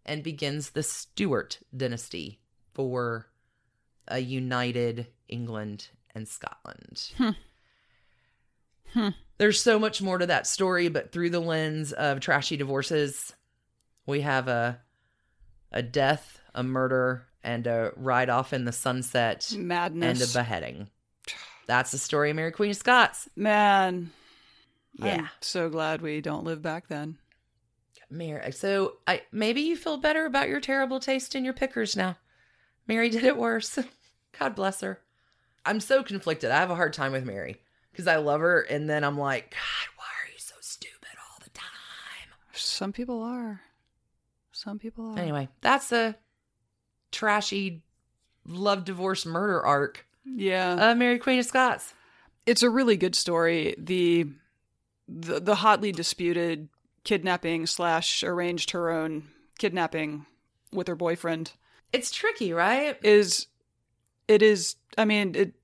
and begins the Stuart dynasty for a united England and Scotland. Hmm. Hmm. There's so much more to that story, but through the lens of trashy divorces, we have a a death, a murder, and a ride off in the sunset madness, and a beheading. *sighs* That's the story of Mary Queen of Scots. Man. Yeah. I'm so glad we don't live back then. Mary. So I maybe you feel better about your terrible taste in your pickers now. Mary did it worse. *laughs* God bless her. I'm so conflicted. I have a hard time with Mary because I love her, and then I'm like, God, why are you so stupid all the time? Some people are. Some people are. Anyway, that's a trashy love, divorce, murder arc Yeah. of Mary Queen of Scots. it's a really good story. The the, the hotly disputed kidnapping slash arranged her own kidnapping with her boyfriend It's tricky, right? is it is I mean it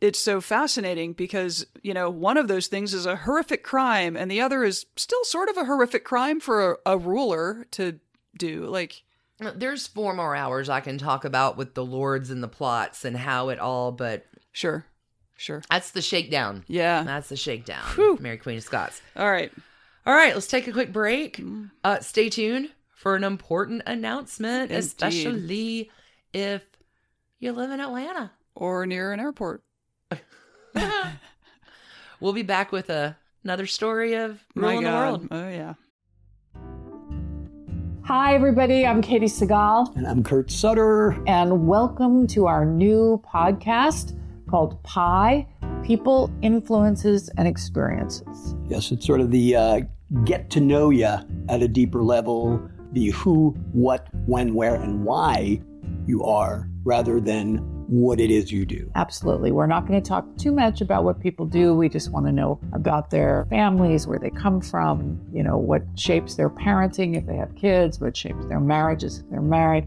it's so fascinating because you know one of those things is a horrific crime and the other is still sort of a horrific crime for a, a ruler to do like There's four more hours I can talk about with the lords and the plots and how it all, but sure sure that's the shakedown. yeah That's the shakedown. Whew. Mary Queen of Scots. all right All right, let's take a quick break. Mm. Uh, stay tuned for an important announcement, Indeed. especially if you live in Atlanta. or near an airport *laughs* we'll be back with a, another story of My ruling the God. world. oh yeah Hi, everybody. I'm Katey Sagal, And I'm Kurt Sutter. and welcome to our new podcast called Pi People, Influences, and Experiences. Yes, it's sort of the uh, get to know you at a deeper level, the who, what, when, where, and why you are, rather than what it is you do. Absolutely. We're not going to talk too much about what people do. We just want to know about their families, where they come from, you know, what shapes their parenting if they have kids, what shapes their marriages if they're married.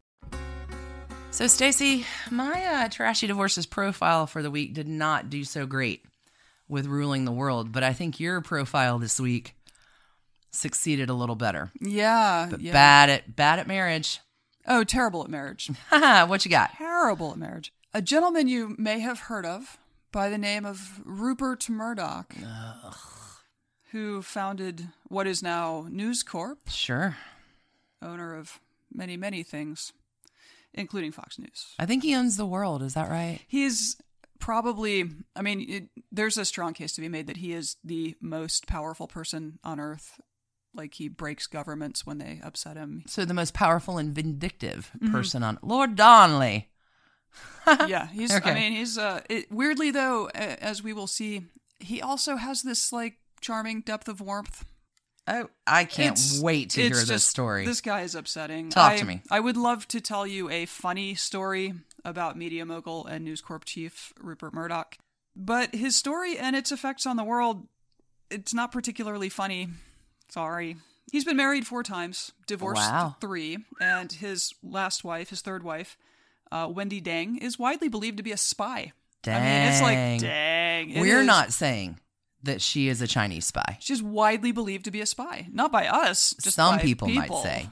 So, Stacy, my uh, trashy divorces profile for the week did not do so great with ruling the world, but I think your profile this week succeeded a little better. yeah But yeah bad at bad at marriage. oh terrible at marriage *laughs* what you got? terrible at marriage. A gentleman you may have heard of by the name of Rupert Murdoch, who founded what is now News Corp, Sure. owner of many, many things, including Fox News. I think he owns the world. Is that right? He's probably, I mean, it, there's a strong case to be made that he is the most powerful person on earth. Like he breaks governments when they upset him. So the most powerful and vindictive Mm-hmm. person on Lord Darnley. *laughs* yeah, he's. Okay. I mean, he's. Uh, it, weirdly though, as we will see, he also has this like charming depth of warmth. Oh, I can't It's- wait to hear it's this story. This guy is upsetting. Talk I, to me. I would love to tell you a funny story about media mogul and News Corp chief Rupert Murdoch, but his story and its effects on the world, it's not particularly funny. Sorry. He's been married four times, divorced Wow. three, and his last wife, his third wife, uh, Wendy Deng, is widely believed to be a spy. I mean, it's like, Dang. dang. it We're is- not saying that she is a Chinese spy. She's widely believed to be a spy. Not by us, just Some by people, might say.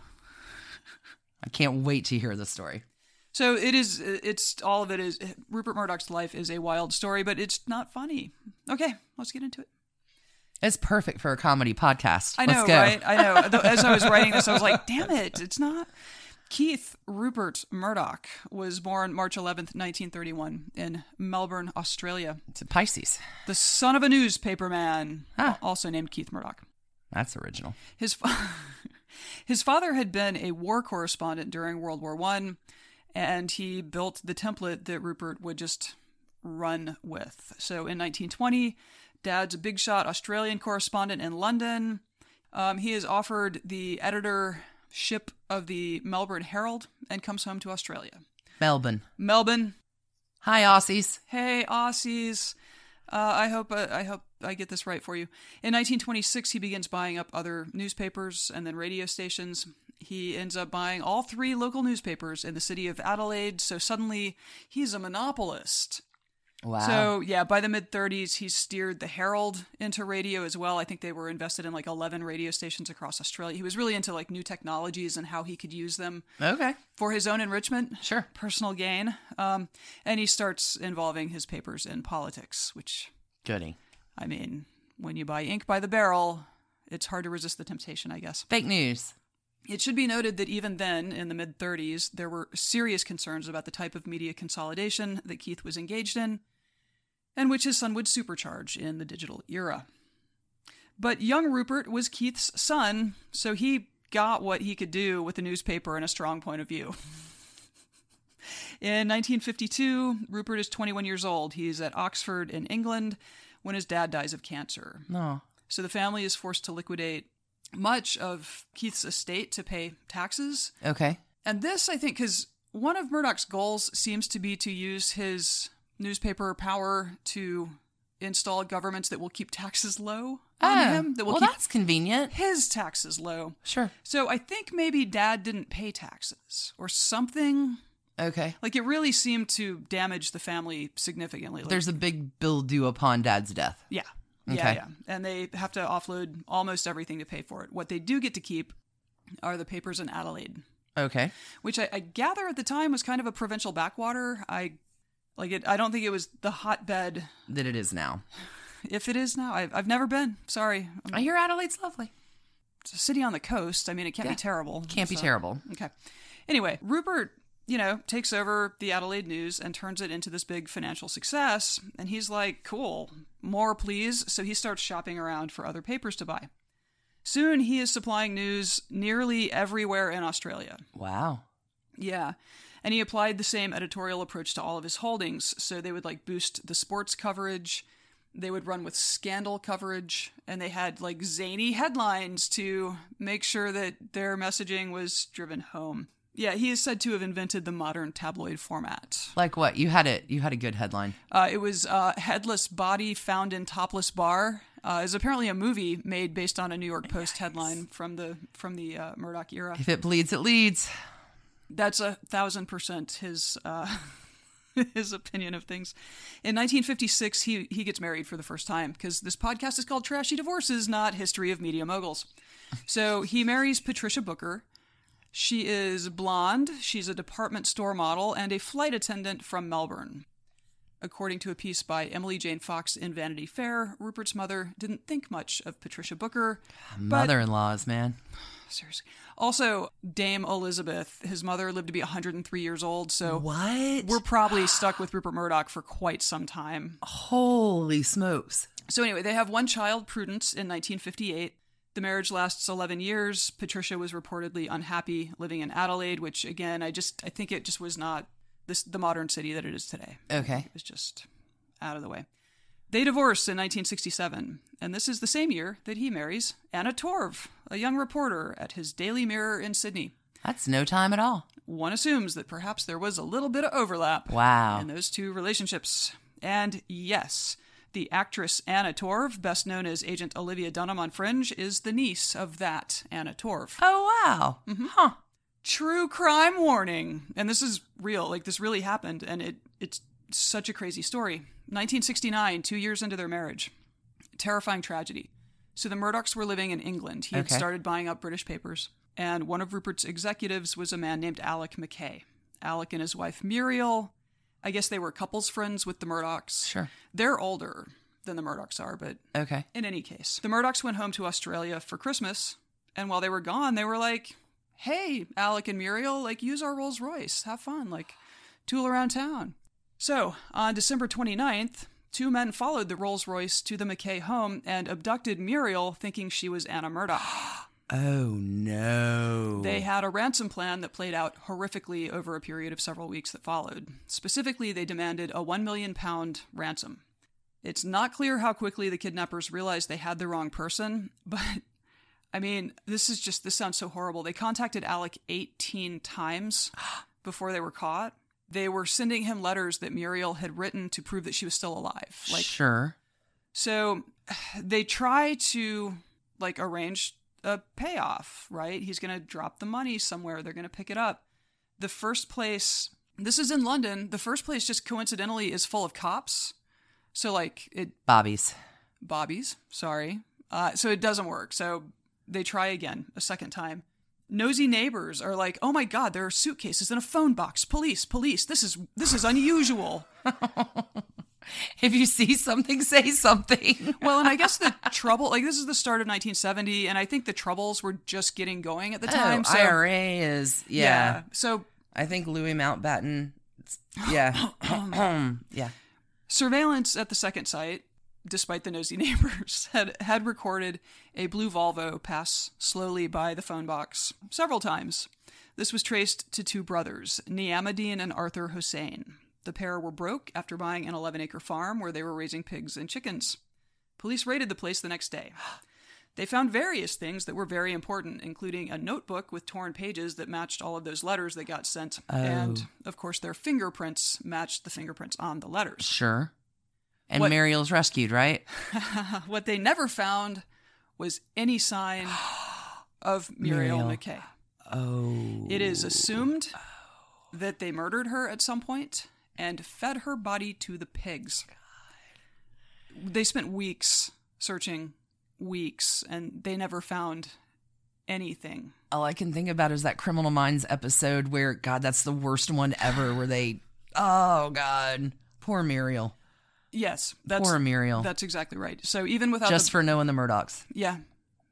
I can't wait to hear the story. So it is. It's all of it is Rupert Murdoch's life is a wild story, but it's not funny. Okay, let's get into it. It's perfect for a comedy podcast. I know, right? I know. *laughs* As I was writing this, I was like, "Damn it, it's not." Keith Rupert Murdoch was born March 11th, 1931, in Melbourne, Australia. It's a Pisces. The son of a newspaperman, Ah. also named Keith Murdoch. That's original. His fa- *laughs* his father had been a war correspondent during World War One, and he built the template that Rupert would just run with. So in 1920, Dad's a big shot Australian correspondent in London. Um, he is offered the editorship of the Melbourne Herald and comes home to Australia. Melbourne. Melbourne, Hi, Aussies. hey Aussies. Uh, I hope uh, I hope I get this right for you. In 1926, he begins buying up other newspapers and then radio stations. He ends up buying all three local newspapers in the city of Adelaide. So suddenly, he's a monopolist. Wow. So yeah, by the mid 30s, he steered the Herald into radio as well. I think they were invested in like 11 radio stations across Australia. He was really into like new technologies and how he could use them okay. for his own enrichment, Sure. personal gain. Um, and he starts involving his papers in politics, which Goody. I mean, when you buy ink by the barrel, it's hard to resist the temptation, I guess. Fake news. It should be noted that even then, in the mid 30s, there were serious concerns about the type of media consolidation that Keith was engaged in, and which his son would supercharge in the digital era. But young Rupert was Keith's son, so he got what he could do with a newspaper and a strong point of view. In 1952, Rupert is 21 years old. He's at Oxford in England when his dad dies of cancer. No. So the family is forced to liquidate much of Keith's estate to pay taxes. Okay. And this, I think, because one of Murdoch's goals seems to be to use his newspaper power to install governments that will keep taxes low on Oh, him, that will well, keep that's convenient. his taxes low. Sure. So I think maybe dad didn't pay taxes or something. Okay. Like it really seemed to damage the family significantly. Like, There's a big bill due upon dad's death. Yeah. Yeah, yeah. And they have to offload almost everything to pay for it. What they do get to keep are the papers in Adelaide, Okay. which I, I gather at the time was kind of a provincial backwater. I like it. I don't think it was the hotbed. That it is now. If it is now, I've, I've never been. Sorry, I hear Adelaide's lovely. it's a city on the coast. I mean, it can't Yeah. be terrible. Can't be terrible. Okay. Anyway, Rupert, you know, takes over the Adelaide News and turns it into this big financial success. And he's like, cool, more please. So he starts shopping around for other papers to buy. Soon he is supplying news nearly everywhere in Australia. Wow. Yeah. And he applied the same editorial approach to all of his holdings. So they would like boost the sports coverage, they would run with scandal coverage, and they had like zany headlines to make sure that their messaging was driven home. Yeah, he is said to have invented the modern tabloid format. Like what? You had it. You had a good headline. Uh, it was uh, Headless Body Found in Topless Bar. Uh, is apparently a movie made based on a New York Post headline from the from the uh, Murdoch era. If it bleeds, it leads. That's a thousand percent his uh, *laughs* his opinion of things. In 1956, he he gets married for the first time because this podcast is called Trashy Divorces, not History of Media Moguls. So he marries Patricia Booker. She is blonde. She's a department store model and a flight attendant from Melbourne. According to a piece by Emily Jane Fox in Vanity Fair, Rupert's mother didn't think much of Patricia Booker. Mother-in-laws, man. *sighs* Seriously. Also, Dame Elizabeth, his mother lived to be 103 years old, so What? we're probably stuck with Rupert Murdoch for quite some time. Holy smokes. So anyway, they have one child, Prudence, in 1958. The marriage lasts 11 years. Patricia was reportedly unhappy living in Adelaide, which again, I just I think it just was not this the modern city that it is today. Okay. It was just out of the way. They divorce in 1967, and this is the same year that he marries Anna Torv, a young reporter at his Daily Mirror in Sydney. That's no time at all. One assumes that perhaps there was a little bit of overlap Wow. in those two relationships. And yes, the actress Anna Torv, best known as Agent Olivia Dunham on Fringe, is the niece of that Anna Torv. Oh wow. Mm-hmm. Huh. True crime warning. And this is real. Like this really happened and it it's such a crazy story. 1969, 2 years into their marriage. Terrifying tragedy. So the Murdochs were living in England. He had started buying up British papers, and one of Rupert's executives was a man named Alec McKay. Alec and his wife Muriel, I guess they were couples friends with the Murdochs. Sure. They're older than the Murdochs are, but Okay. in any case, the Murdochs went home to Australia for Christmas, and while they were gone, they were like, "Hey, Alec and Muriel, like use our Rolls Royce, have fun, like tool around town." So, on December 29th, two men followed the Rolls Royce to the McKay home and abducted Muriel, thinking she was Anna Murdoch. *gasps* Oh no. They had a ransom plan that played out horrifically over a period of several weeks that followed. Specifically, they demanded a 1 million pound ransom. It's not clear how quickly the kidnappers realized they had the wrong person, *laughs* but I mean, this is just, this sounds so horrible. They contacted Alec 18 times *gasps* before they were caught. They were sending him letters that Muriel had written to prove that she was still alive. Like sure. so they try to like arrange a payoff, right? He's going to drop the money somewhere. They're going to pick it up. The first place, this is in London. The first place just coincidentally is full of cops. So like it Bobby's. Bobby's, sorry. Uh, so it doesn't work. So they try again a second time. Nosy neighbors are like, "Oh my god, there are suitcases in a phone box. Police, police. This is this is unusual." *laughs* If you see something, say something. *laughs* well, and I guess the trouble, like this is the start of 1970, and I think the troubles were just getting going at the oh, time. oh, so IRA is yeah. So I think Louis Mountbatten. Yeah. *coughs* Oh, *coughs* yeah. surveillance at the second site, despite the nosy *laughs* neighbors, had had recorded a blue Volvo pass slowly by the phone box several times. This was traced to two brothers, Niamuddin and Arthur Hosein. The pair were broke after buying an 11 acre farm where they were raising pigs and chickens. Police raided the place the next day. *gasps* They found various things that were very important, including a notebook with torn pages that matched all of those letters that got sent. Oh. And, of course, their fingerprints matched the fingerprints on the letters. Sure. And What- Mariel's rescued, right? *laughs* what they never found was any sign *gasps* of Muriel, Muriel. McKay. Oh. It is assumed oh. that they murdered her at some point and fed her body to the pigs. Oh they spent weeks searching, weeks, and they never found anything. All I can think about is that Criminal Minds episode where, God, that's the worst one ever, where they, *sighs* oh, God, poor Muriel. Yes, that's poor Muriel. that's exactly right. So even without Just the, for knowing the Murdochs. yeah,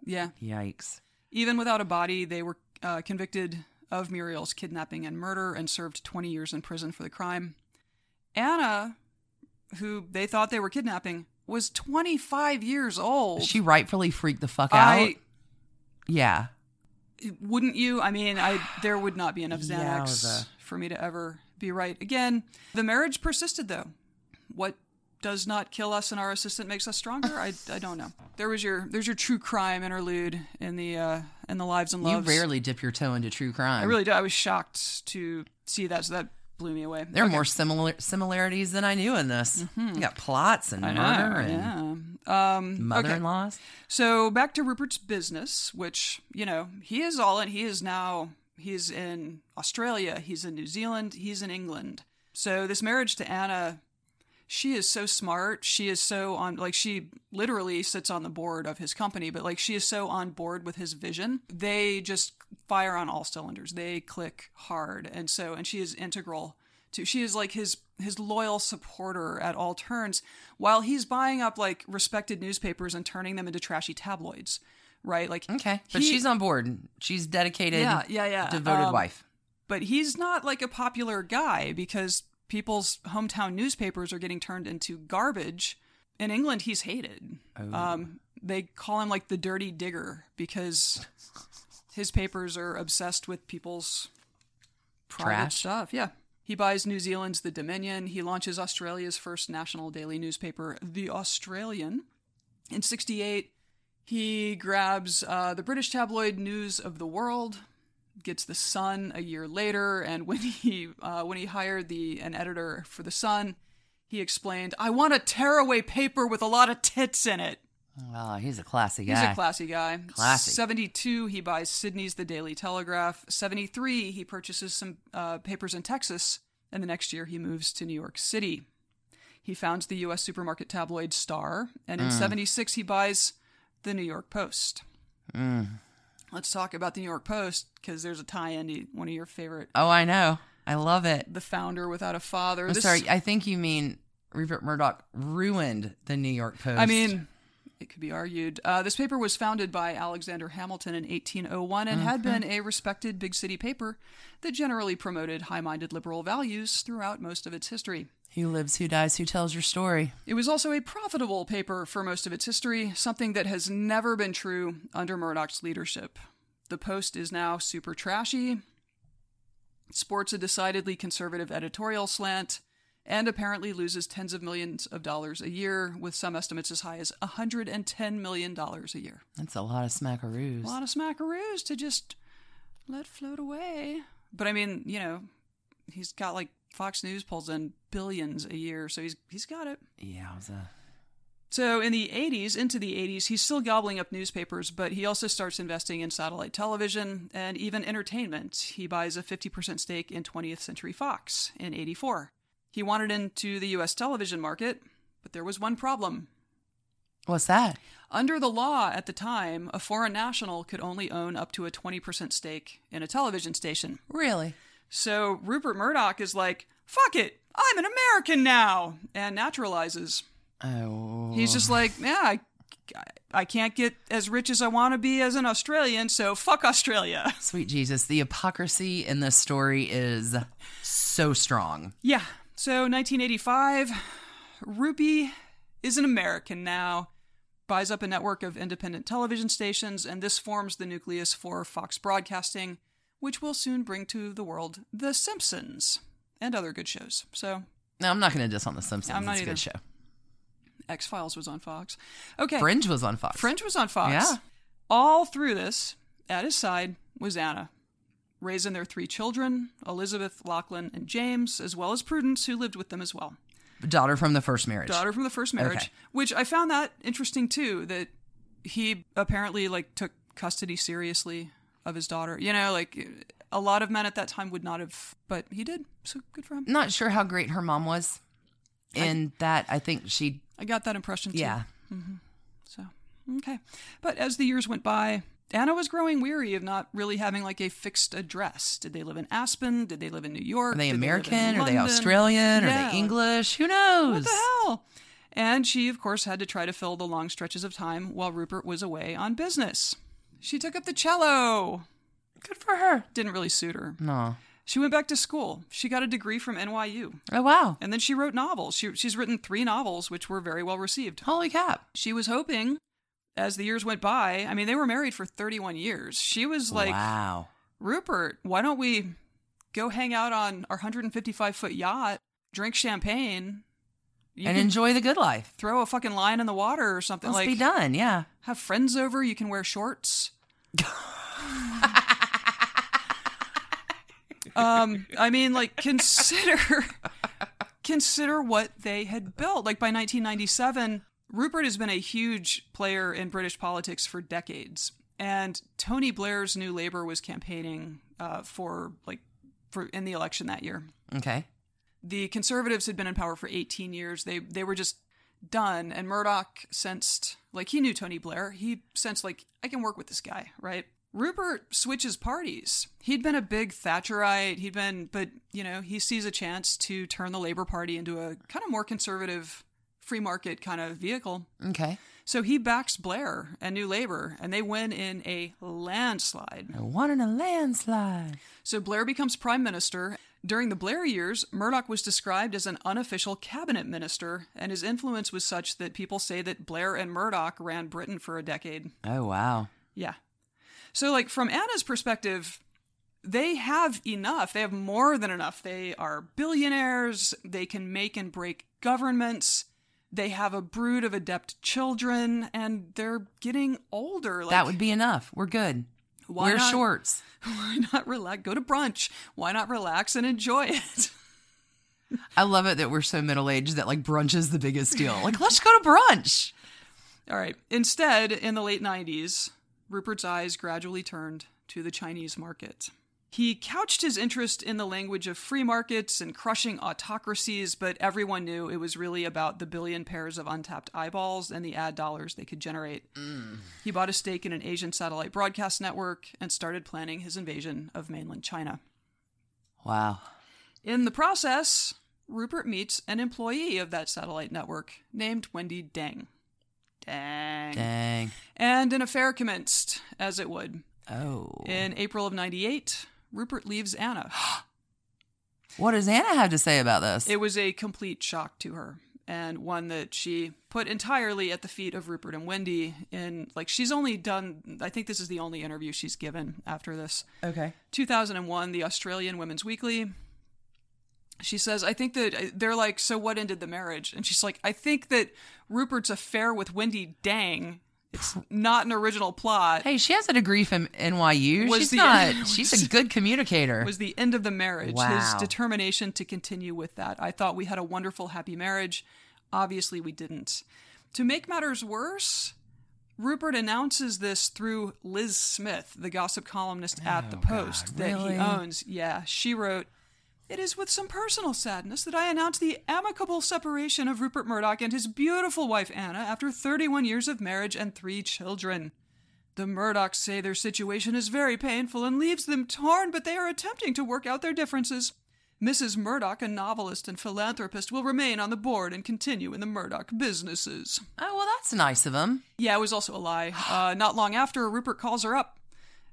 yeah, Yikes. even without a body, they were uh, convicted of Muriel's kidnapping and murder and served 20 years in prison for the crime. Anna, who they thought they were kidnapping, was 25 years old. She rightfully freaked the fuck out. I yeah. wouldn't you? I mean, I there would not be enough *sighs* Xanax Yowza. for me to ever be right again. The marriage persisted though. What does not kill us and our assistant makes us stronger? I, I don't know. There was your there's your true crime interlude in the uh in the lives and loves. You rarely dip your toe into true crime. I really do. I was shocked to see that, so that blew me away. There are Okay. more similar similarities than I knew in this. You got plots and I know, murder and yeah. Um, okay. mother-in-laws. So back to Rupert's business, which you know he is all in. He is now he's in Australia, he's in New Zealand, he's in England. So this marriage to Anna, she is so smart. She is so on like she literally sits on the board of his company, but like she is so on board with his vision. They just fire on all cylinders. They click hard, and so and she is integral to. She is like his his loyal supporter at all turns, while he's buying up like respected newspapers and turning them into trashy tabloids. Right, like Okay. But he- she's on board. She's dedicated, Yeah, yeah, yeah. devoted Um, wife. but he's not like a popular guy because people's hometown newspapers are getting turned into garbage. In England, he's hated. Oh. Um, they call him like the dirty digger because *laughs* his papers are obsessed with people's private Trash? stuff. Yeah. He buys New Zealand's The Dominion. He launches Australia's first national daily newspaper, The Australian. In 68, he grabs uh, the British tabloid News of the World, gets the Sun a year later, and when he uh, when he hired the an editor for the Sun, he explained, "I want a tearaway paper with a lot of tits in it." Oh, he's a classy guy. He's a classy guy. Classy. 72, he buys Sydney's The Daily Telegraph. 73, he purchases some uh, papers in Texas. And the next year, he moves to New York City. He founds the U.S. supermarket tabloid Star. And Mm. in 76, he buys the New York Post. Mm. Let's talk about the New York Post because there's a tie in to one of your favorite, Oh, I know. I love it. The Founder Without a Father. I'm This- sorry. I think you mean Rupert Murdoch ruined the New York Post. I mean, it could be argued. Uh, this paper was founded by Alexander Hamilton in 1801 and had been a respected big city paper that generally promoted high minded liberal values throughout most of its history. who lives, who dies, who tells your story? It was also a profitable paper for most of its history, something that has never been true under Murdoch's leadership. The Post is now super trashy, sports a decidedly conservative editorial slant, and apparently loses tens of millions of dollars a year, with some estimates as high as $110 million a year. That's a lot of smackaroos. A lot of smackaroos to just let float away. But I mean, you know, he's got like Fox News pulls in billions a year, so he's he's got it. Yeah, it was a So in the 80s, into the 80s, he's still gobbling up newspapers, but he also starts investing in satellite television and even entertainment. He buys a 50% stake in 20th Century Fox in 84. He wanted into the US television market, but there was one problem. What's that? Under the law at the time, a foreign national could only own up to a 20% stake in a television station. Really? So Rupert Murdoch is like, fuck it, I'm an American now, and naturalizes. Oh. He's just like, yeah, I, I can't get as rich as I want to be as an Australian, so fuck Australia. *laughs* Sweet Jesus, the hypocrisy in this story is so strong. Yeah. So 1985, Rupee is an American now, buys up a network of independent television stations, and this forms the nucleus for Fox Broadcasting, which will soon bring to the world The Simpsons and other good shows. So No, I'm not going to diss on The Simpsons. I'm not it's a good show. X Files was on Fox. Okay. Fringe was on Fox. Fringe was on Fox. Yeah. All through this, at his side was Anna, raising their three children, Elizabeth, Lachlan, and James, as well as Prudence, who lived with them as well. Daughter from the first marriage. Daughter from the first marriage, Okay. which I found that interesting too, that he apparently like took custody seriously of his daughter. You know, like a lot of men at that time would not have, but he did. So good for him. Not sure how great her mom was. In that, I think she, I got that impression too. yeah. Mm-hmm. So, okay. But as the years went by, Anna was growing weary of not really having like a fixed address. Did they live in Aspen? Did they live in New York? Are they Did American? Are they? Australian? Are they English? Who knows? What the hell? And she, of course, had to try to fill the long stretches of time while Rupert was away on business. She took up the cello. Good for her. Didn't really suit her. No. She went back to school. She got a degree from NYU. Oh, wow. And then she wrote novels. She, she's written three novels, which were very well received. Holy cap. She was hoping, as the years went by, I mean, they were married for 31 years. She was like, wow. Rupert, why don't we go hang out on our 155 foot yacht, drink champagne, you and enjoy the good life. throw a fucking line in the water or something Let's like be done. Yeah. have friends over, you can wear shorts. *laughs* um, I mean, like consider consider what they had built. Like by 1997, Rupert has been a huge player in British politics for decades, and Tony Blair's New Labour was campaigning uh, for like for in the election that year. Okay. The Conservatives had been in power for 18 years. They they were just done, and Murdoch sensed like he knew Tony Blair. He sensed like I can work with this guy, right? Rupert switches parties. He'd been a big Thatcherite. He'd been, but you know, he sees a chance to turn the Labour Party into a kind of more conservative, free market kind of vehicle. Okay. So he backs Blair and New Labour, and they win in a landslide. I won in a landslide. So Blair becomes prime minister. During the Blair years, Murdoch was described as an unofficial cabinet minister, and his influence was such that people say that Blair and Murdoch ran Britain for a decade. Oh, wow. Yeah. So, like, from Anna's perspective, they have enough. They have more than enough. They are billionaires. They can make and break governments. They have a brood of adept children, and they're getting older. Like, that would be enough. We're good. Why Wear not- shorts. *laughs* Why not relax? Go to brunch. Why not relax and enjoy it? *laughs* I love it that we're so middle aged that like brunch is the biggest deal. Like, let's go to brunch. All right. Instead, in the late 90s, Rupert's eyes gradually turned to the Chinese market. He couched his interest in the language of free markets and crushing autocracies, but everyone knew it was really about the billion pairs of untapped eyeballs and the ad dollars they could generate. Mm. He bought a stake in an Asian satellite broadcast network and started planning his invasion of mainland China. Wow. In the process, Rupert meets an employee of that satellite network named Wendy Deng. Dang. Dang. And an affair commenced, as it would. Oh. In April of 98, Rupert leaves Anna. *gasps* What does Anna have to say about this? It was a complete shock to her, and one that she put entirely at the feet of Rupert and Wendy. In like, she's only done, I think this is the only interview she's given after this. okay. 2001, the Australian Women's Weekly. She says, I think that uh, they're like, so what ended the marriage? And she's like, I think that Rupert's affair with Wendy Deng It's not an original plot. Hey, she has a degree from NYU. Was she's the- not. she's *laughs* a good communicator. was the end of the marriage. Wow. His determination to continue with that. I thought we had a wonderful, happy marriage. Obviously, we didn't. To make matters worse, Rupert announces this through Liz Smith, the gossip columnist at oh, the Oh, Post God, that he owns. Yeah, she wrote. It is with some personal sadness that I announce the amicable separation of Rupert Murdoch and his beautiful wife Anna after 31 years of marriage and three children. The Murdochs say their situation is very painful and leaves them torn, but they are attempting to work out their differences. Mrs. Murdoch, a novelist and philanthropist, will remain on the board and continue in the Murdoch businesses. oh well, that's nice of him. Yeah, it was also a lie. *sighs* Uh, not long after, Rupert calls her up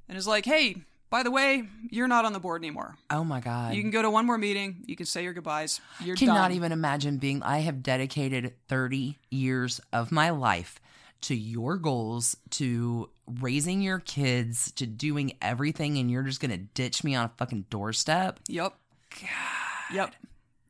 and is like, hey, by the way, you're not on the board anymore. Oh my god. You can go to one more meeting. You can say your goodbyes. You're cannot done. even imagine being I have dedicated 30 years of my life to your goals, to raising your kids, to doing everything and you're just going to ditch me on a fucking doorstep. Yep. Yep.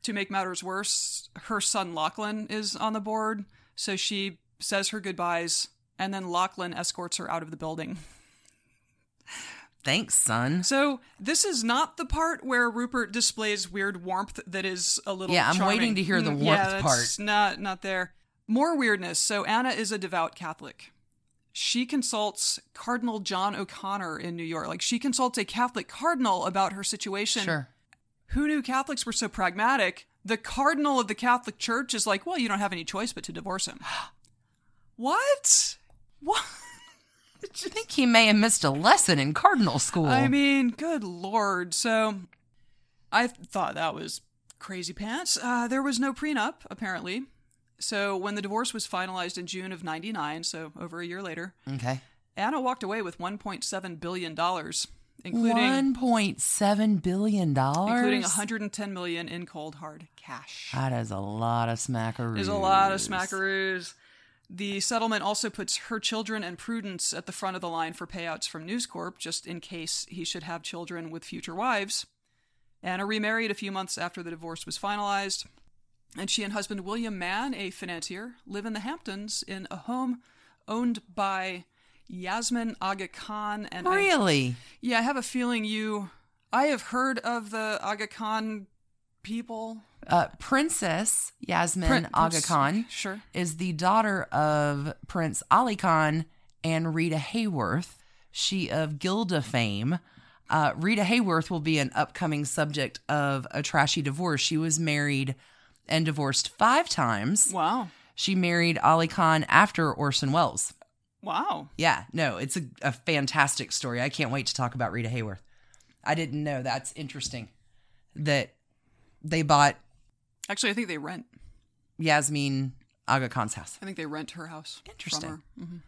To make matters worse, her son Lachlan is on the board, so she says her goodbyes, and then Lachlan escorts her out of the building. *laughs* Thanks, son. So this is not the part where Rupert displays weird warmth that is a little. Yeah, I'm charming. waiting to hear the Mm, warmth yeah, part. Not not there. More weirdness. So Anna is a devout Catholic. She consults Cardinal John O'Connor in New York. Like she consults a Catholic cardinal about her situation. Sure. Who knew Catholics were so pragmatic? The cardinal of the Catholic Church is like, well, you don't have any choice but to divorce him. *gasps* what? What? *laughs* I think he may have missed a lesson in cardinal school. I mean, good lord. So I thought that was crazy pants. Uh, there was no prenup, apparently. So when the divorce was finalized in June of 99, so over a year later, okay. Anna walked away with $1.7 billion, including, 1.7 billion dollars. including 110 million in cold hard cash. That is a lot of smackaroos. There's a lot of smackaroos. The settlement also puts her children and Prudence at the front of the line for payouts from News Corp, just in case he should have children with future wives. Anna remarried a few months after the divorce was finalized, and she and husband William Mann, a financier, live in the Hamptons in a home owned by Yasmin Aga Khan. And I- Really? yeah, I have a feeling you. I have heard of the Aga Khan people. Uh, Princess Yasmin Prin- Aga Khan Sure. is the daughter of Prince Ali Khan and Rita Hayworth. She of Gilda fame. Uh, Rita Hayworth will be an upcoming subject of a trashy divorce. She was married and divorced five times. Wow. She married Ali Khan after Orson Welles. Wow. Yeah, no, it's a, a fantastic story. I can't wait to talk about Rita Hayworth. I didn't know. That's interesting that they bought Actually, I think they rent. Yasmin Aga Khan's house. I think they rent her house. Interesting. her. Mhm.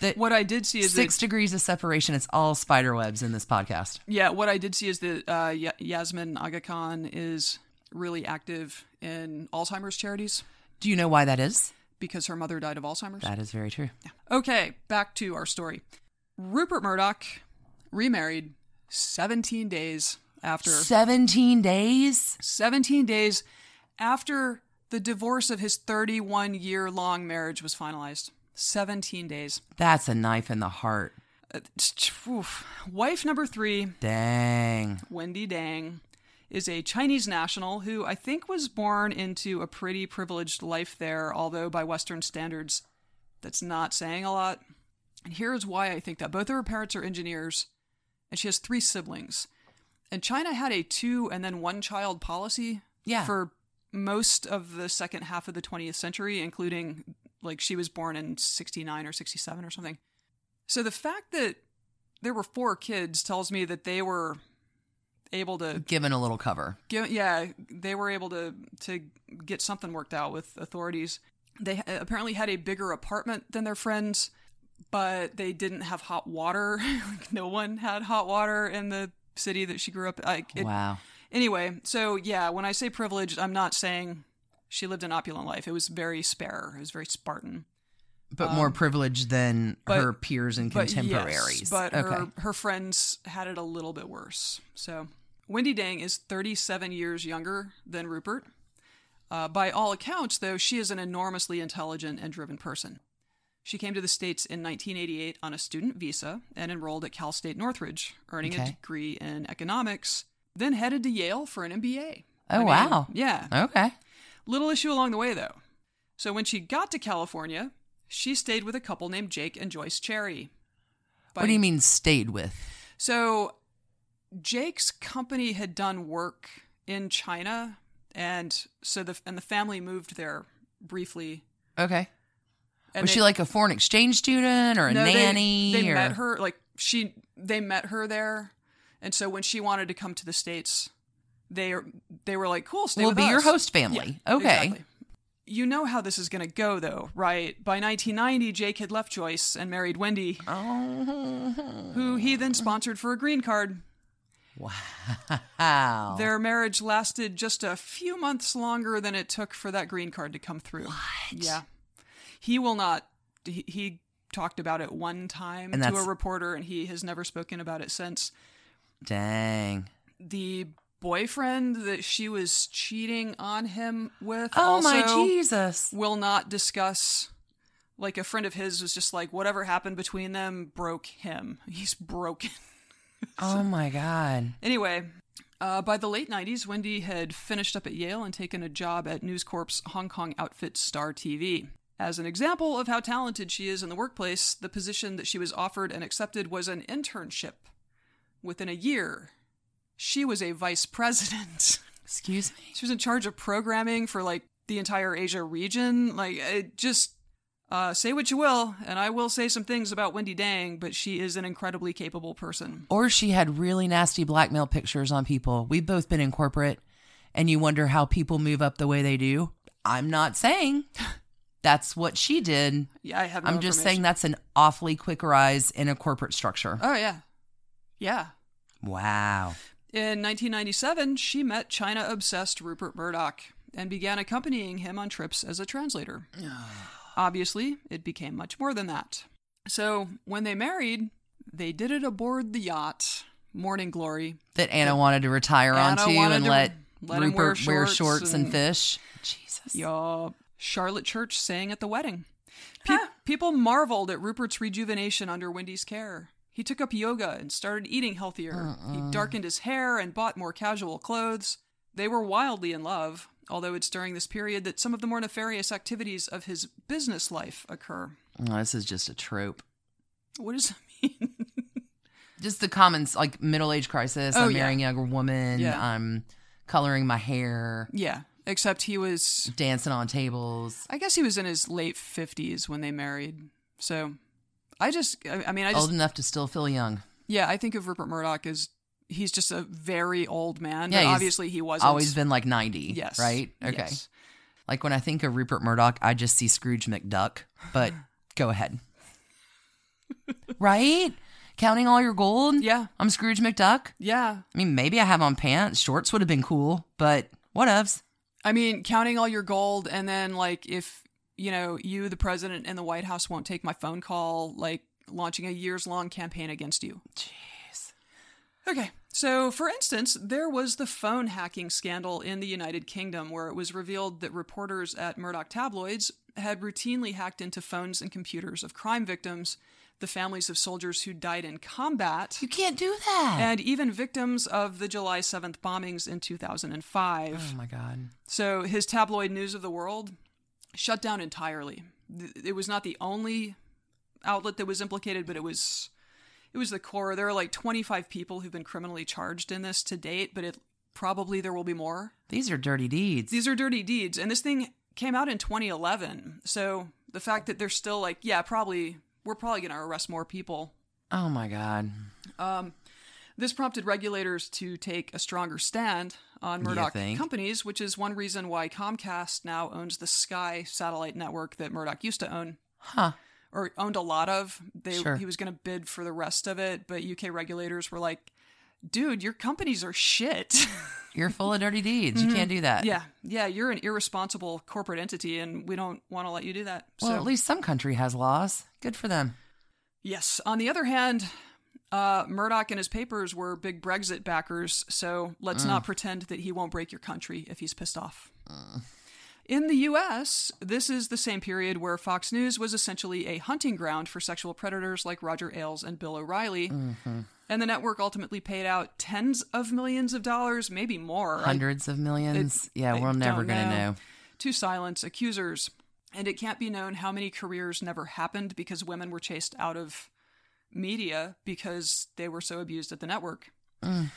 That What I did see is six that, degrees of separation. It's all spider webs in this podcast. yeah, what I did see is that uh, Ya- Yasmin Aga Khan is really active in Alzheimer's charities Do you know why that is? because her mother died of Alzheimer's. That is very true. Okay, back to our story. Rupert Murdoch remarried 17 days after 17 days? 17 days after the divorce of his 31 year long marriage was finalized. 17 days. That's a knife in the heart. Uh, oof. Wife number three, Dang. Wendy Deng, is a Chinese national who I think was born into a pretty privileged life there, although by Western standards, that's not saying a lot. And here's why I think that both of her parents are engineers, and she has three siblings. And China had a two and then one child policy Yeah. for most of the second half of the 20th century, including like she was born in 69 or 67 or something. So the fact that there were four kids tells me that they were able to Given a little cover. give, yeah, they were able to to get something worked out with authorities. They apparently had a bigger apartment than their friends, but they didn't have hot water. *laughs* No one had hot water in the city that she grew up. Like, it, wow. Anyway, so yeah, when I say privileged, I'm not saying she lived an opulent life. It was very spare. It was very Spartan. But more privileged than Um, but- her peers and But contemporaries. yes, but okay. her her friends had it a little bit worse. So Wendy Deng is 37 years younger than Rupert. Uh, by all accounts, though, she is an enormously intelligent and driven person. She came to the States in 1988 on a student visa and enrolled at Cal State Northridge, earning a degree in economics, then headed to Yale for an MBA. Oh, I mean, wow. Yeah. Okay. Little issue along the way, though. So when she got to California, she stayed with a couple named Jake and Joyce Cherry. What do you mean stayed with? So Jake's company had done work in China, and so the and the family moved there briefly. Okay. And was they- she like a foreign exchange student or a No, nanny? They, or... met her like she. They met her there, and so when she wanted to come to the states, they they were like, "Cool, stay We'll be your host family. Yeah, Okay. exactly. You know how this is going to go, though, right? By 1990, Jake had left Joyce and married Wendy, Oh. who he then sponsored for a green card. Wow. Their marriage lasted just a few months longer than it took for that green card to come through. What? Yeah. He will not. He, he talked about it one time And to a reporter, and he has never spoken about it since. Dang. The boyfriend that she was cheating on him with Oh my Jesus. will not discuss. Like a friend of his was just like, whatever happened between them broke him. He's broken. *laughs* Oh my God. Anyway, uh, by the late 90s, Wendy had finished up at Yale and taken a job at News Corp's Hong Kong outfit Star TV. As an example of how talented she is in the workplace, the position that she was offered and accepted was an internship. Within a year, she was a vice president. *laughs* Excuse me. she was in charge of programming for like the entire Asia region. Like, it just uh, say what you will, and I will say some things about Wendy Deng, but she is an incredibly capable person. Or she had really nasty blackmail pictures on people. We've both been in corporate, and you wonder how people move up the way they do. I'm not saying *laughs* that's what she did. Yeah, I have. No I'm just saying that's an awfully quick rise in a corporate structure. Oh yeah, yeah. Wow. In 1997, she met China obsessed Rupert Murdoch and began accompanying him on trips as a translator. *sighs* Obviously, it became much more than that. So, when they married, they did it aboard the yacht Morning Glory. That Anna wanted to retire Anna onto and let, let him wear Rupert wear shorts shorts and, and- fish. Jesus. Yeah. Charlotte Church sang at the wedding. Pe- People marveled at Rupert's rejuvenation under Wendy's care. He took up yoga and started eating healthier. He uh-uh. darkened his hair and bought more casual clothes. They were wildly in love, although it's during this period that some of the more nefarious activities of his business life occur. Oh, this is just a trope. What does that *laughs* mean? Just the comments like middle age crisis. Oh, I'm yeah. marrying a younger woman. Yeah. I'm coloring my hair, yeah, except he was, dancing on tables. I guess he was in his late 50s when they married. So I just, I mean, I just, Old enough to still feel young. Yeah, I think of Rupert Murdoch as he's just a very old man. Yeah, obviously he wasn't. Always been like 90. Yes. Right? Okay. Yes. Like when I think of Rupert Murdoch, I just see Scrooge McDuck, but *sighs* go ahead. right? Counting all your gold? Yeah, I'm Scrooge McDuck. yeah. I mean, maybe I have on pants. Shorts would have been cool, but whatevs. I mean, counting all your gold, and then like if you know you, the president, and the White House won't take my phone call, like launching a years long campaign against you. Jeez. Okay. So, for instance, there was the phone hacking scandal in the United Kingdom where it was revealed that reporters at Murdoch tabloids had routinely hacked into phones and computers of crime victims, the families of soldiers who died in combat, You can't do that. and even victims of the July 7th bombings in 2005. oh my God. So his tabloid News of the World shut down entirely. It was not the only outlet that was implicated, but it was it was the core. There are like 25 people who've been criminally charged in this to date, but it probably there will be more. These are dirty deeds. These are dirty deeds, and this thing came out in 2011. So the fact that they're still like, yeah, probably we're probably going to arrest more people oh my God. Um, this prompted regulators to take a stronger stand on Murdoch companies, which is one reason why Comcast now owns the Sky satellite network that Murdoch used to own Huh. or owned a lot of. They Sure. he was going to bid for the rest of it, but UK regulators were like, "Dude, your companies are shit." *laughs* You're full of dirty deeds. You can't mm-hmm. do that. yeah, yeah, you're an irresponsible corporate entity, and we don't want to let you do that. Well, so at least some country has laws. Good for them. Yes. On the other hand, uh, Murdoch and his papers were big Brexit backers, so let's not mm. pretend that he won't break your country if he's pissed off. Mm. In the US, this is the same period where Fox News was essentially a hunting ground for sexual predators like Roger Ailes and Bill O'Reilly. Mm-hmm. And the network ultimately paid out tens of millions of dollars, maybe more. I- Hundreds of millions. yeah, I we're never going to know. To silence accusers. And it can't be known how many careers never happened because women were chased out of media because they were so abused at the network. Mm.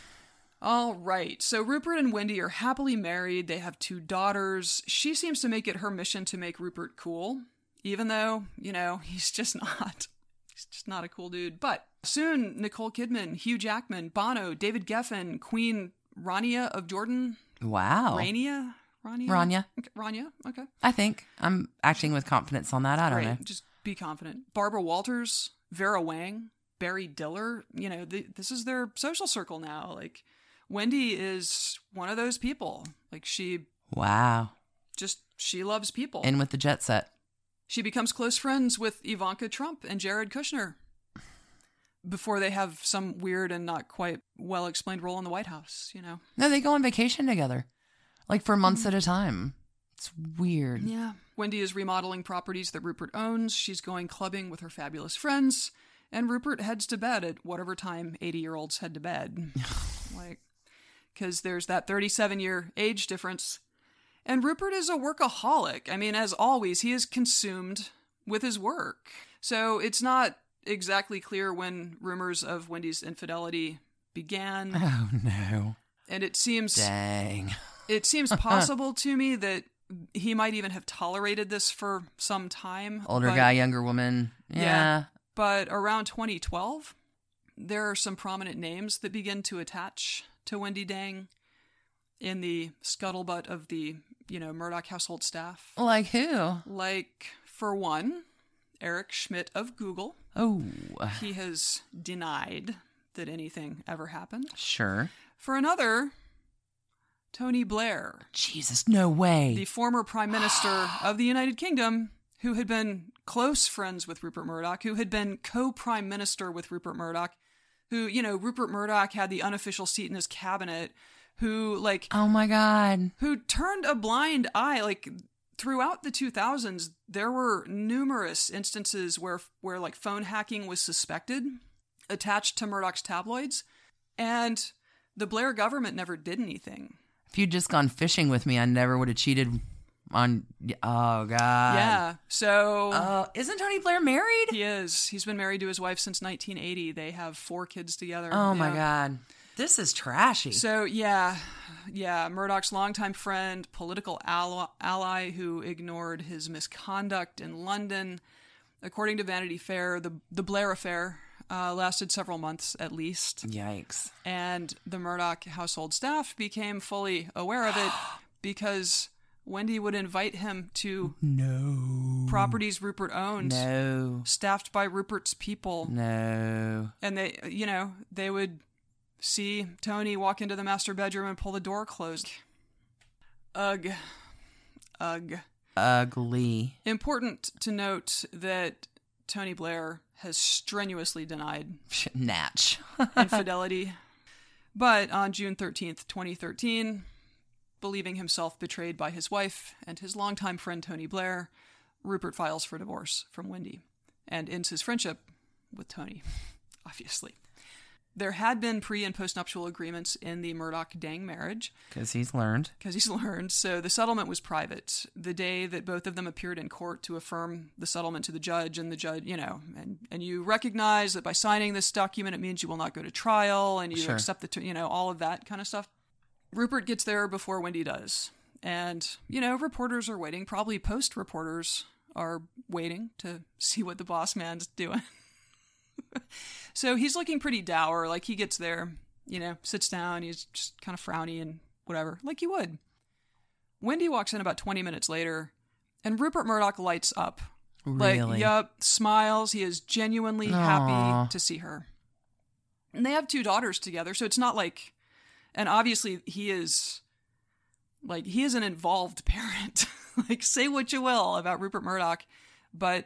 All right. So Rupert and Wendy are happily married. They have two daughters. She seems to make it her mission to make Rupert cool, even though, you know, *laughs* he's just not. He's just not a cool dude. But soon, Nicole Kidman, Hugh Jackman, Bono, David Geffen, Queen Rania of Jordan, Wow. Rania? Rania? Rania. Okay, Rania. Okay. I think I'm acting with confidence on that. I don't Great. know. Just be confident. Barbara Walters, Vera Wang, Barry Diller. You know, th this is their social circle now. Like, Wendy is one of those people. Like, she Wow. just, she loves people. In with the jet set. she becomes close friends with Ivanka Trump and Jared Kushner before they have some weird and not quite well explained role in the White House, you know? No, they go on vacation together, like for months at a mm-hmm. time. It's weird. Yeah. Wendy is remodeling properties that Rupert owns. She's going clubbing with her fabulous friends. And Rupert heads to bed at whatever time 80 year olds head to bed. *laughs* like, because there's that 37 year age difference. And Rupert is a workaholic. I mean, as always, he is consumed with his work. So it's not exactly clear when rumors of Wendy's infidelity began. *laughs* Oh no. And it seems Dang. it seems *laughs* possible to me that he might even have tolerated this for some time. Older but- guy, younger woman. Yeah. Yeah. But around 2012, there are some prominent names that begin to attach to Wendy Deng in the scuttlebutt of the, you know, Murdoch household staff. Like who? Like, for one, Eric Schmidt of Google. Oh, He has denied that anything ever happened. sure. For another, Tony Blair, Jesus, no way. the former prime minister *gasps* of the United Kingdom, who had been close friends with Rupert Murdoch, who had been co prime minister with Rupert Murdoch, who, you know, Rupert Murdoch had the unofficial seat in his cabinet, who, like, oh my God. who turned a blind eye. Like, throughout the 2000s, there were numerous instances where, where like, phone hacking was suspected, attached to Murdoch's tabloids, and the Blair government never did anything. If you'd just gone fishing with me, I never would have cheated on. Oh God. Yeah. So Uh, isn't Tony Blair married? he is. He's been married to his wife since 1980. They have four kids together. Oh my Yeah. God. This is trashy. So yeah, yeah. Murdoch's longtime friend, political ally, ally who ignored his misconduct in London. According to Vanity Fair, the the Blair affair uh, lasted several months at least, Yikes. and the Murdoch household staff became fully aware of it *gasps* because Wendy would invite him to No. properties Rupert owns, No. staffed by Rupert's people. No. and they you know they would see tony walk into the master bedroom and pull the door closed ugh ugh Ugly. important to note that tony blair has strenuously denied Natch. *laughs* infidelity but on june 13th 2013 believing himself betrayed by his wife and his longtime friend tony blair rupert files for divorce from wendy and ends his friendship with tony *laughs* obviously there had been pre and postnuptial agreements in the Murdoch Deng marriage Because he's learned. because he's *laughs* learned. So the settlement was private. The day that both of them appeared in court to affirm the settlement to the judge, and the judge, you know, and, and you recognize that by signing this document, it means you will not go to trial and you Sure. accept the, t- you know, all of that kind of stuff. Rupert gets there before Wendy does. And, you know, reporters are waiting. Probably post reporters are waiting to *laughs* see what the boss man's doing. *laughs* so he's looking pretty dour. Like he gets there, you know, sits down, he's just kind of frowny and whatever, like you would. Wendy walks in about 20 minutes later, and Rupert Murdoch lights up. Really? Like, yup, smiles. He is genuinely Aw. happy to see her. And they have two daughters together, so it's not like. And obviously, he is. Like, he is an involved *laughs* parent. like, say what you will about Rupert Murdoch, but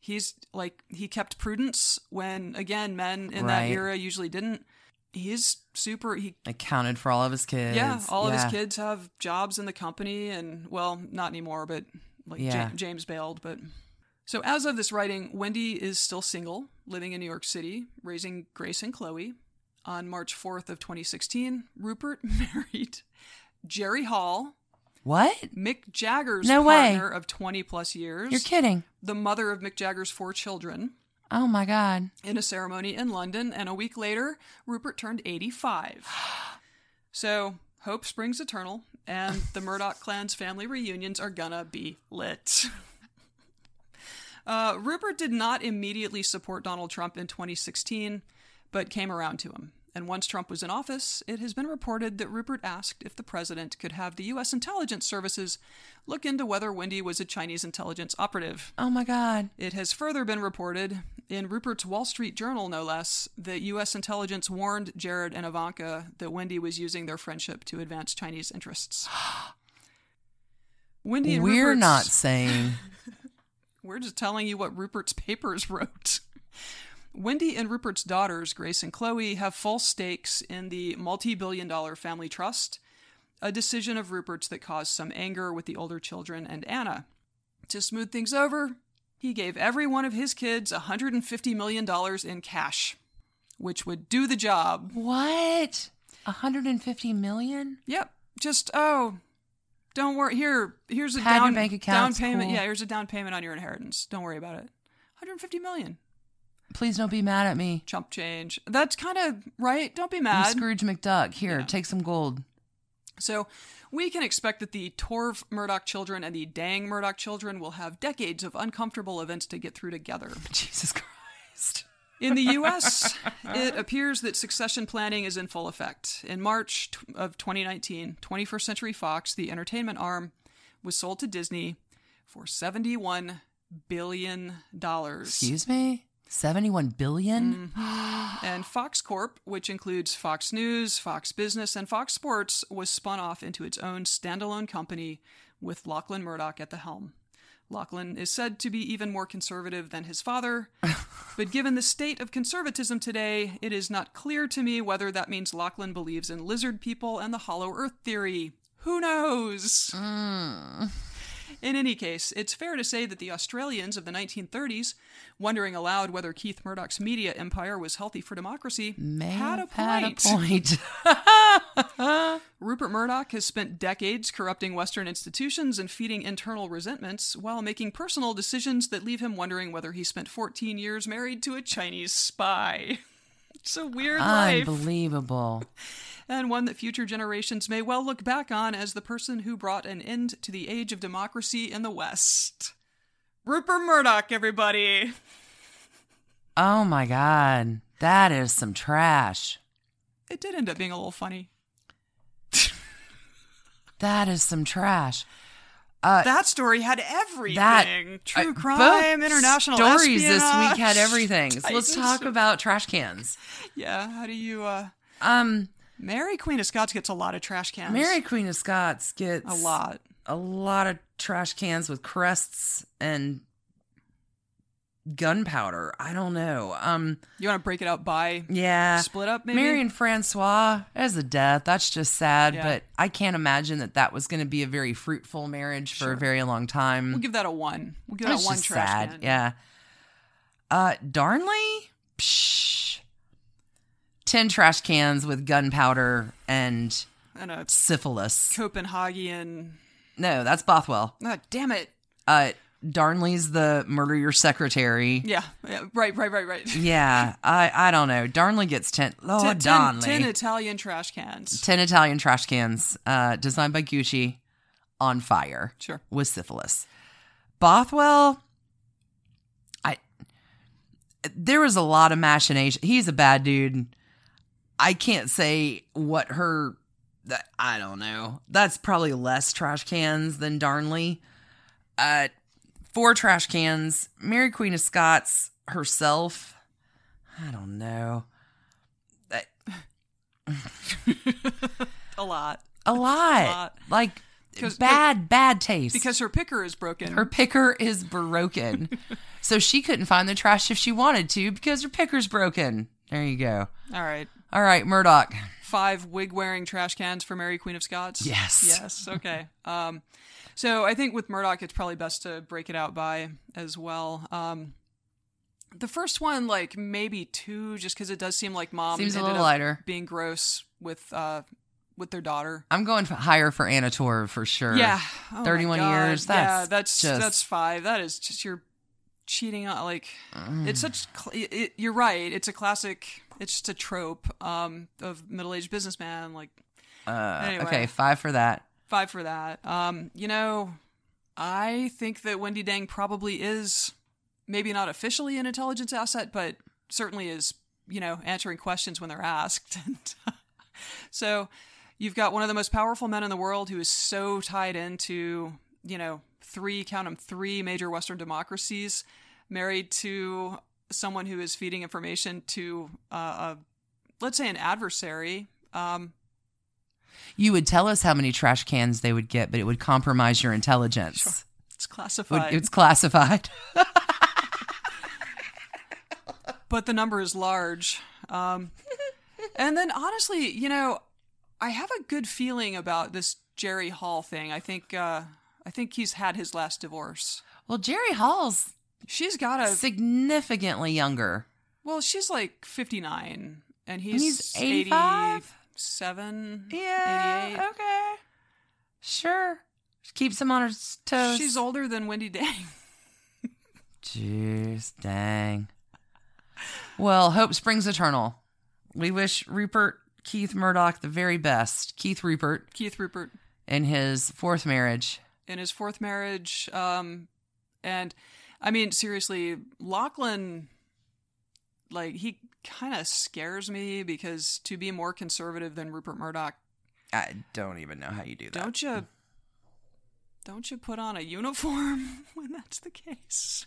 he's like, he kept prudence when, again, men in that era usually didn't. he's super. He Accounted for all of his kids. yeah, all of his kids have jobs in the company, and well, not anymore, but like Yeah. James bailed. But so as of this writing, Wendy is still single, living in New York City, raising Grace and Chloe. On March 4th of 2016, Rupert *laughs* married Jerry Hall, What? Mick Jagger's No way. partner of 20 plus years, You're kidding. the mother of Mick Jagger's four children, Oh my God. in a ceremony in London. And a week later, Rupert turned 85. *sighs* So, hope springs eternal, and the Murdoch clan's family reunions are gonna be lit. *laughs* Uh, Rupert did not immediately support Donald Trump in 2016, but came around to him. And once Trump was in office, it has been reported that Rupert asked if the president could have the U.S. intelligence services look into whether Wendy was a Chinese intelligence operative. Oh my God. It has further been reported, in Rupert's Wall Street Journal no less, that U.S. intelligence warned Jared and Ivanka that Wendy was using their friendship to advance Chinese interests. *gasps* Wendy and We're Rupert's- not saying. *laughs* We're just telling you what Rupert's papers wrote. Wendy and Rupert's daughters, Grace and Chloe, have full stakes in the multi billion dollar family trust, a decision of Rupert's that caused some anger with the older children and Anna. To smooth things over, he gave every one of his kids $150 million in cash, which would do the job. What? 150 million? Yep. Just, oh, don't worry. Here, here's a down, bank account, down payment. cool. Yeah, here's a down payment on your inheritance. Don't worry about it. 150 million. Please don't be mad at me. chump change. That's kind of right. Don't be I'm mad. Scrooge McDuck. Here, Yeah. take some gold. So, we can expect that the Torv Murdoch children and the Deng Murdoch children will have decades of uncomfortable events to get through together. *laughs* Jesus Christ. In the *laughs* US, it appears that succession planning is in full effect. In March t- of 2019, 21st Century Fox, the entertainment arm, was sold to Disney for $71 billion. Excuse me? 71 billion? Mm-hmm. And Fox Corp, which includes Fox News, Fox Business, and Fox Sports, was spun off into its own standalone company with Lachlan Murdoch at the helm. Lachlan is said to be even more conservative than his father, *laughs* but given the state of conservatism today, it is not clear to me whether that means Lachlan believes in lizard people and the hollow earth theory. Who knows? Mm. In any case, it's fair to say that the Australians of the 1930s, wondering aloud whether Keith Murdoch's media empire was healthy for democracy, May had a have had a point. point. *laughs* Rupert Murdoch has spent decades corrupting Western institutions and feeding internal resentments while making personal decisions that leave him wondering whether he spent 14 years married to a Chinese spy. *laughs* It's a weird life. Unbelievable. And one that future generations may well look back on as the person who brought an end to the age of democracy in the West. Rupert Murdoch, everybody. Oh my God. That is some trash. It did end up being a little funny. That is some trash. Uh, That story had everything. that True uh, crime, international stories this week had everything. So let's talk about trash cans. Yeah, how do you uh Um, Mary Queen of Scots gets a lot of trash cans. Mary Queen of Scots gets a lot. a lot of trash cans with crests and gunpowder. I don't know. Um, You want to break it out by yeah. split up maybe? Mary and Francois as a death. That's just sad, Yeah. but I can't imagine that that was going to be a very fruitful marriage for Sure. a very long time. We'll give that a 1. We'll give That's that one trash sad. can. Yeah. Uh, Darnley, Psh. Ten trash cans with gunpowder and And a syphilis. Copenhagen. No, that's Bothwell. Ah, damn it. Uh, Darnley's the murder your secretary. Yeah, yeah, right, right, right, right. *laughs* Yeah, I I don't know. Darnley gets ten. Oh, Ten- ten- Darnley. ten Italian trash cans. 10 Italian trash cans, uh, designed by Gucci, on fire Sure. with syphilis. Bothwell, I there was a lot of machination. He's a bad dude. I can't say what her. That I don't know. That's probably less trash cans than Darnley. Uh, four trash cans. Mary Queen of Scots herself. I don't know. That- *laughs* A lot. A lot. lot. Like bad, bad taste. Because her picker is broken. her picker is broken. *laughs* so she couldn't find the trash if she wanted to because her picker's broken. There you go. All right. All right, Murdoch. Five wig wearing trash cans for Mary Queen of Scots? Yes. Yes. Okay. Um, so I think with Murdoch, it's probably best to break it out by as well. Um, the first one, like maybe two, just because it does seem like mom Seems a little lighter. being gross with uh, with their daughter. I'm going for higher for Anna Torv for sure. Yeah, Oh 31 years, yeah, that's that's just- that's five. That is just you're cheating on like Mm. it's such. Cl- it, it- you're right. It's a classic. It's just a trope um, of middle aged businessman. Like Uh, Anyway. Okay, five for that. five for that. Um, you know, I think that Wendy Deng probably is maybe not officially an intelligence asset, but certainly is, you know, answering questions when they're asked. *laughs* And *laughs* so you've got one of the most powerful men in the world who is so tied into, you know, three, count them, three major Western democracies, married to someone who is feeding information to, uh, a, let's say, an adversary. Um, You would tell us how many trash cans they would get, but it would compromise your intelligence. it's classified. It's classified. *laughs* but the number is large. Um, and then honestly, you know, I have a good feeling about this Jerry Hall thing. I think uh, I think he's had his last divorce. Well, Jerry Hall's She's got a significantly younger. well, she's like fifty nine, and And he's, he's 85? 87, Yeah. 88. Okay. Sure. Keeps him on her toes. She's older than Wendy Deng. *laughs* Jeez, dang. Well, hope springs eternal. We wish Rupert Keith Murdoch the very best. Keith Rupert Keith Rupert in his fourth marriage. in his fourth marriage. Um, and I mean, seriously, Lachlan, like, he kind of scares me because to be more conservative than Rupert Murdoch, I don't even know how you do that. don't you? Don't you put on a uniform *laughs* when that's the case?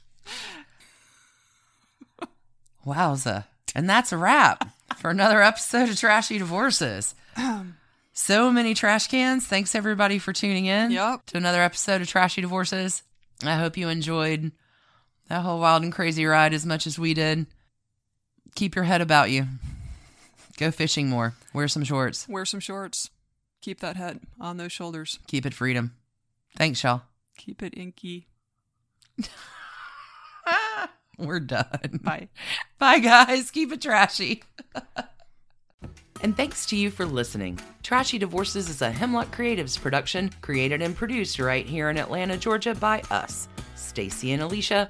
Wowza. And that's a wrap for another episode of Trashy Divorces. Um, so many trash cans. Thanks everybody for tuning in Yep. to another episode of Trashy Divorces. I hope you enjoyed that whole wild and crazy ride as much as we did. Keep your head about you. Go fishing more. Wear some shorts. Wear some shorts. Keep that head on those shoulders. Keep it freedom. Thanks, y'all. Keep it inky. *laughs* We're done. Bye. *laughs* Bye, guys. Keep it trashy. *laughs* and thanks to you for listening. Trashy Divorces is a Hemlock Creatives production, created and produced right here in Atlanta, Georgia by us, Stacy and Alicia,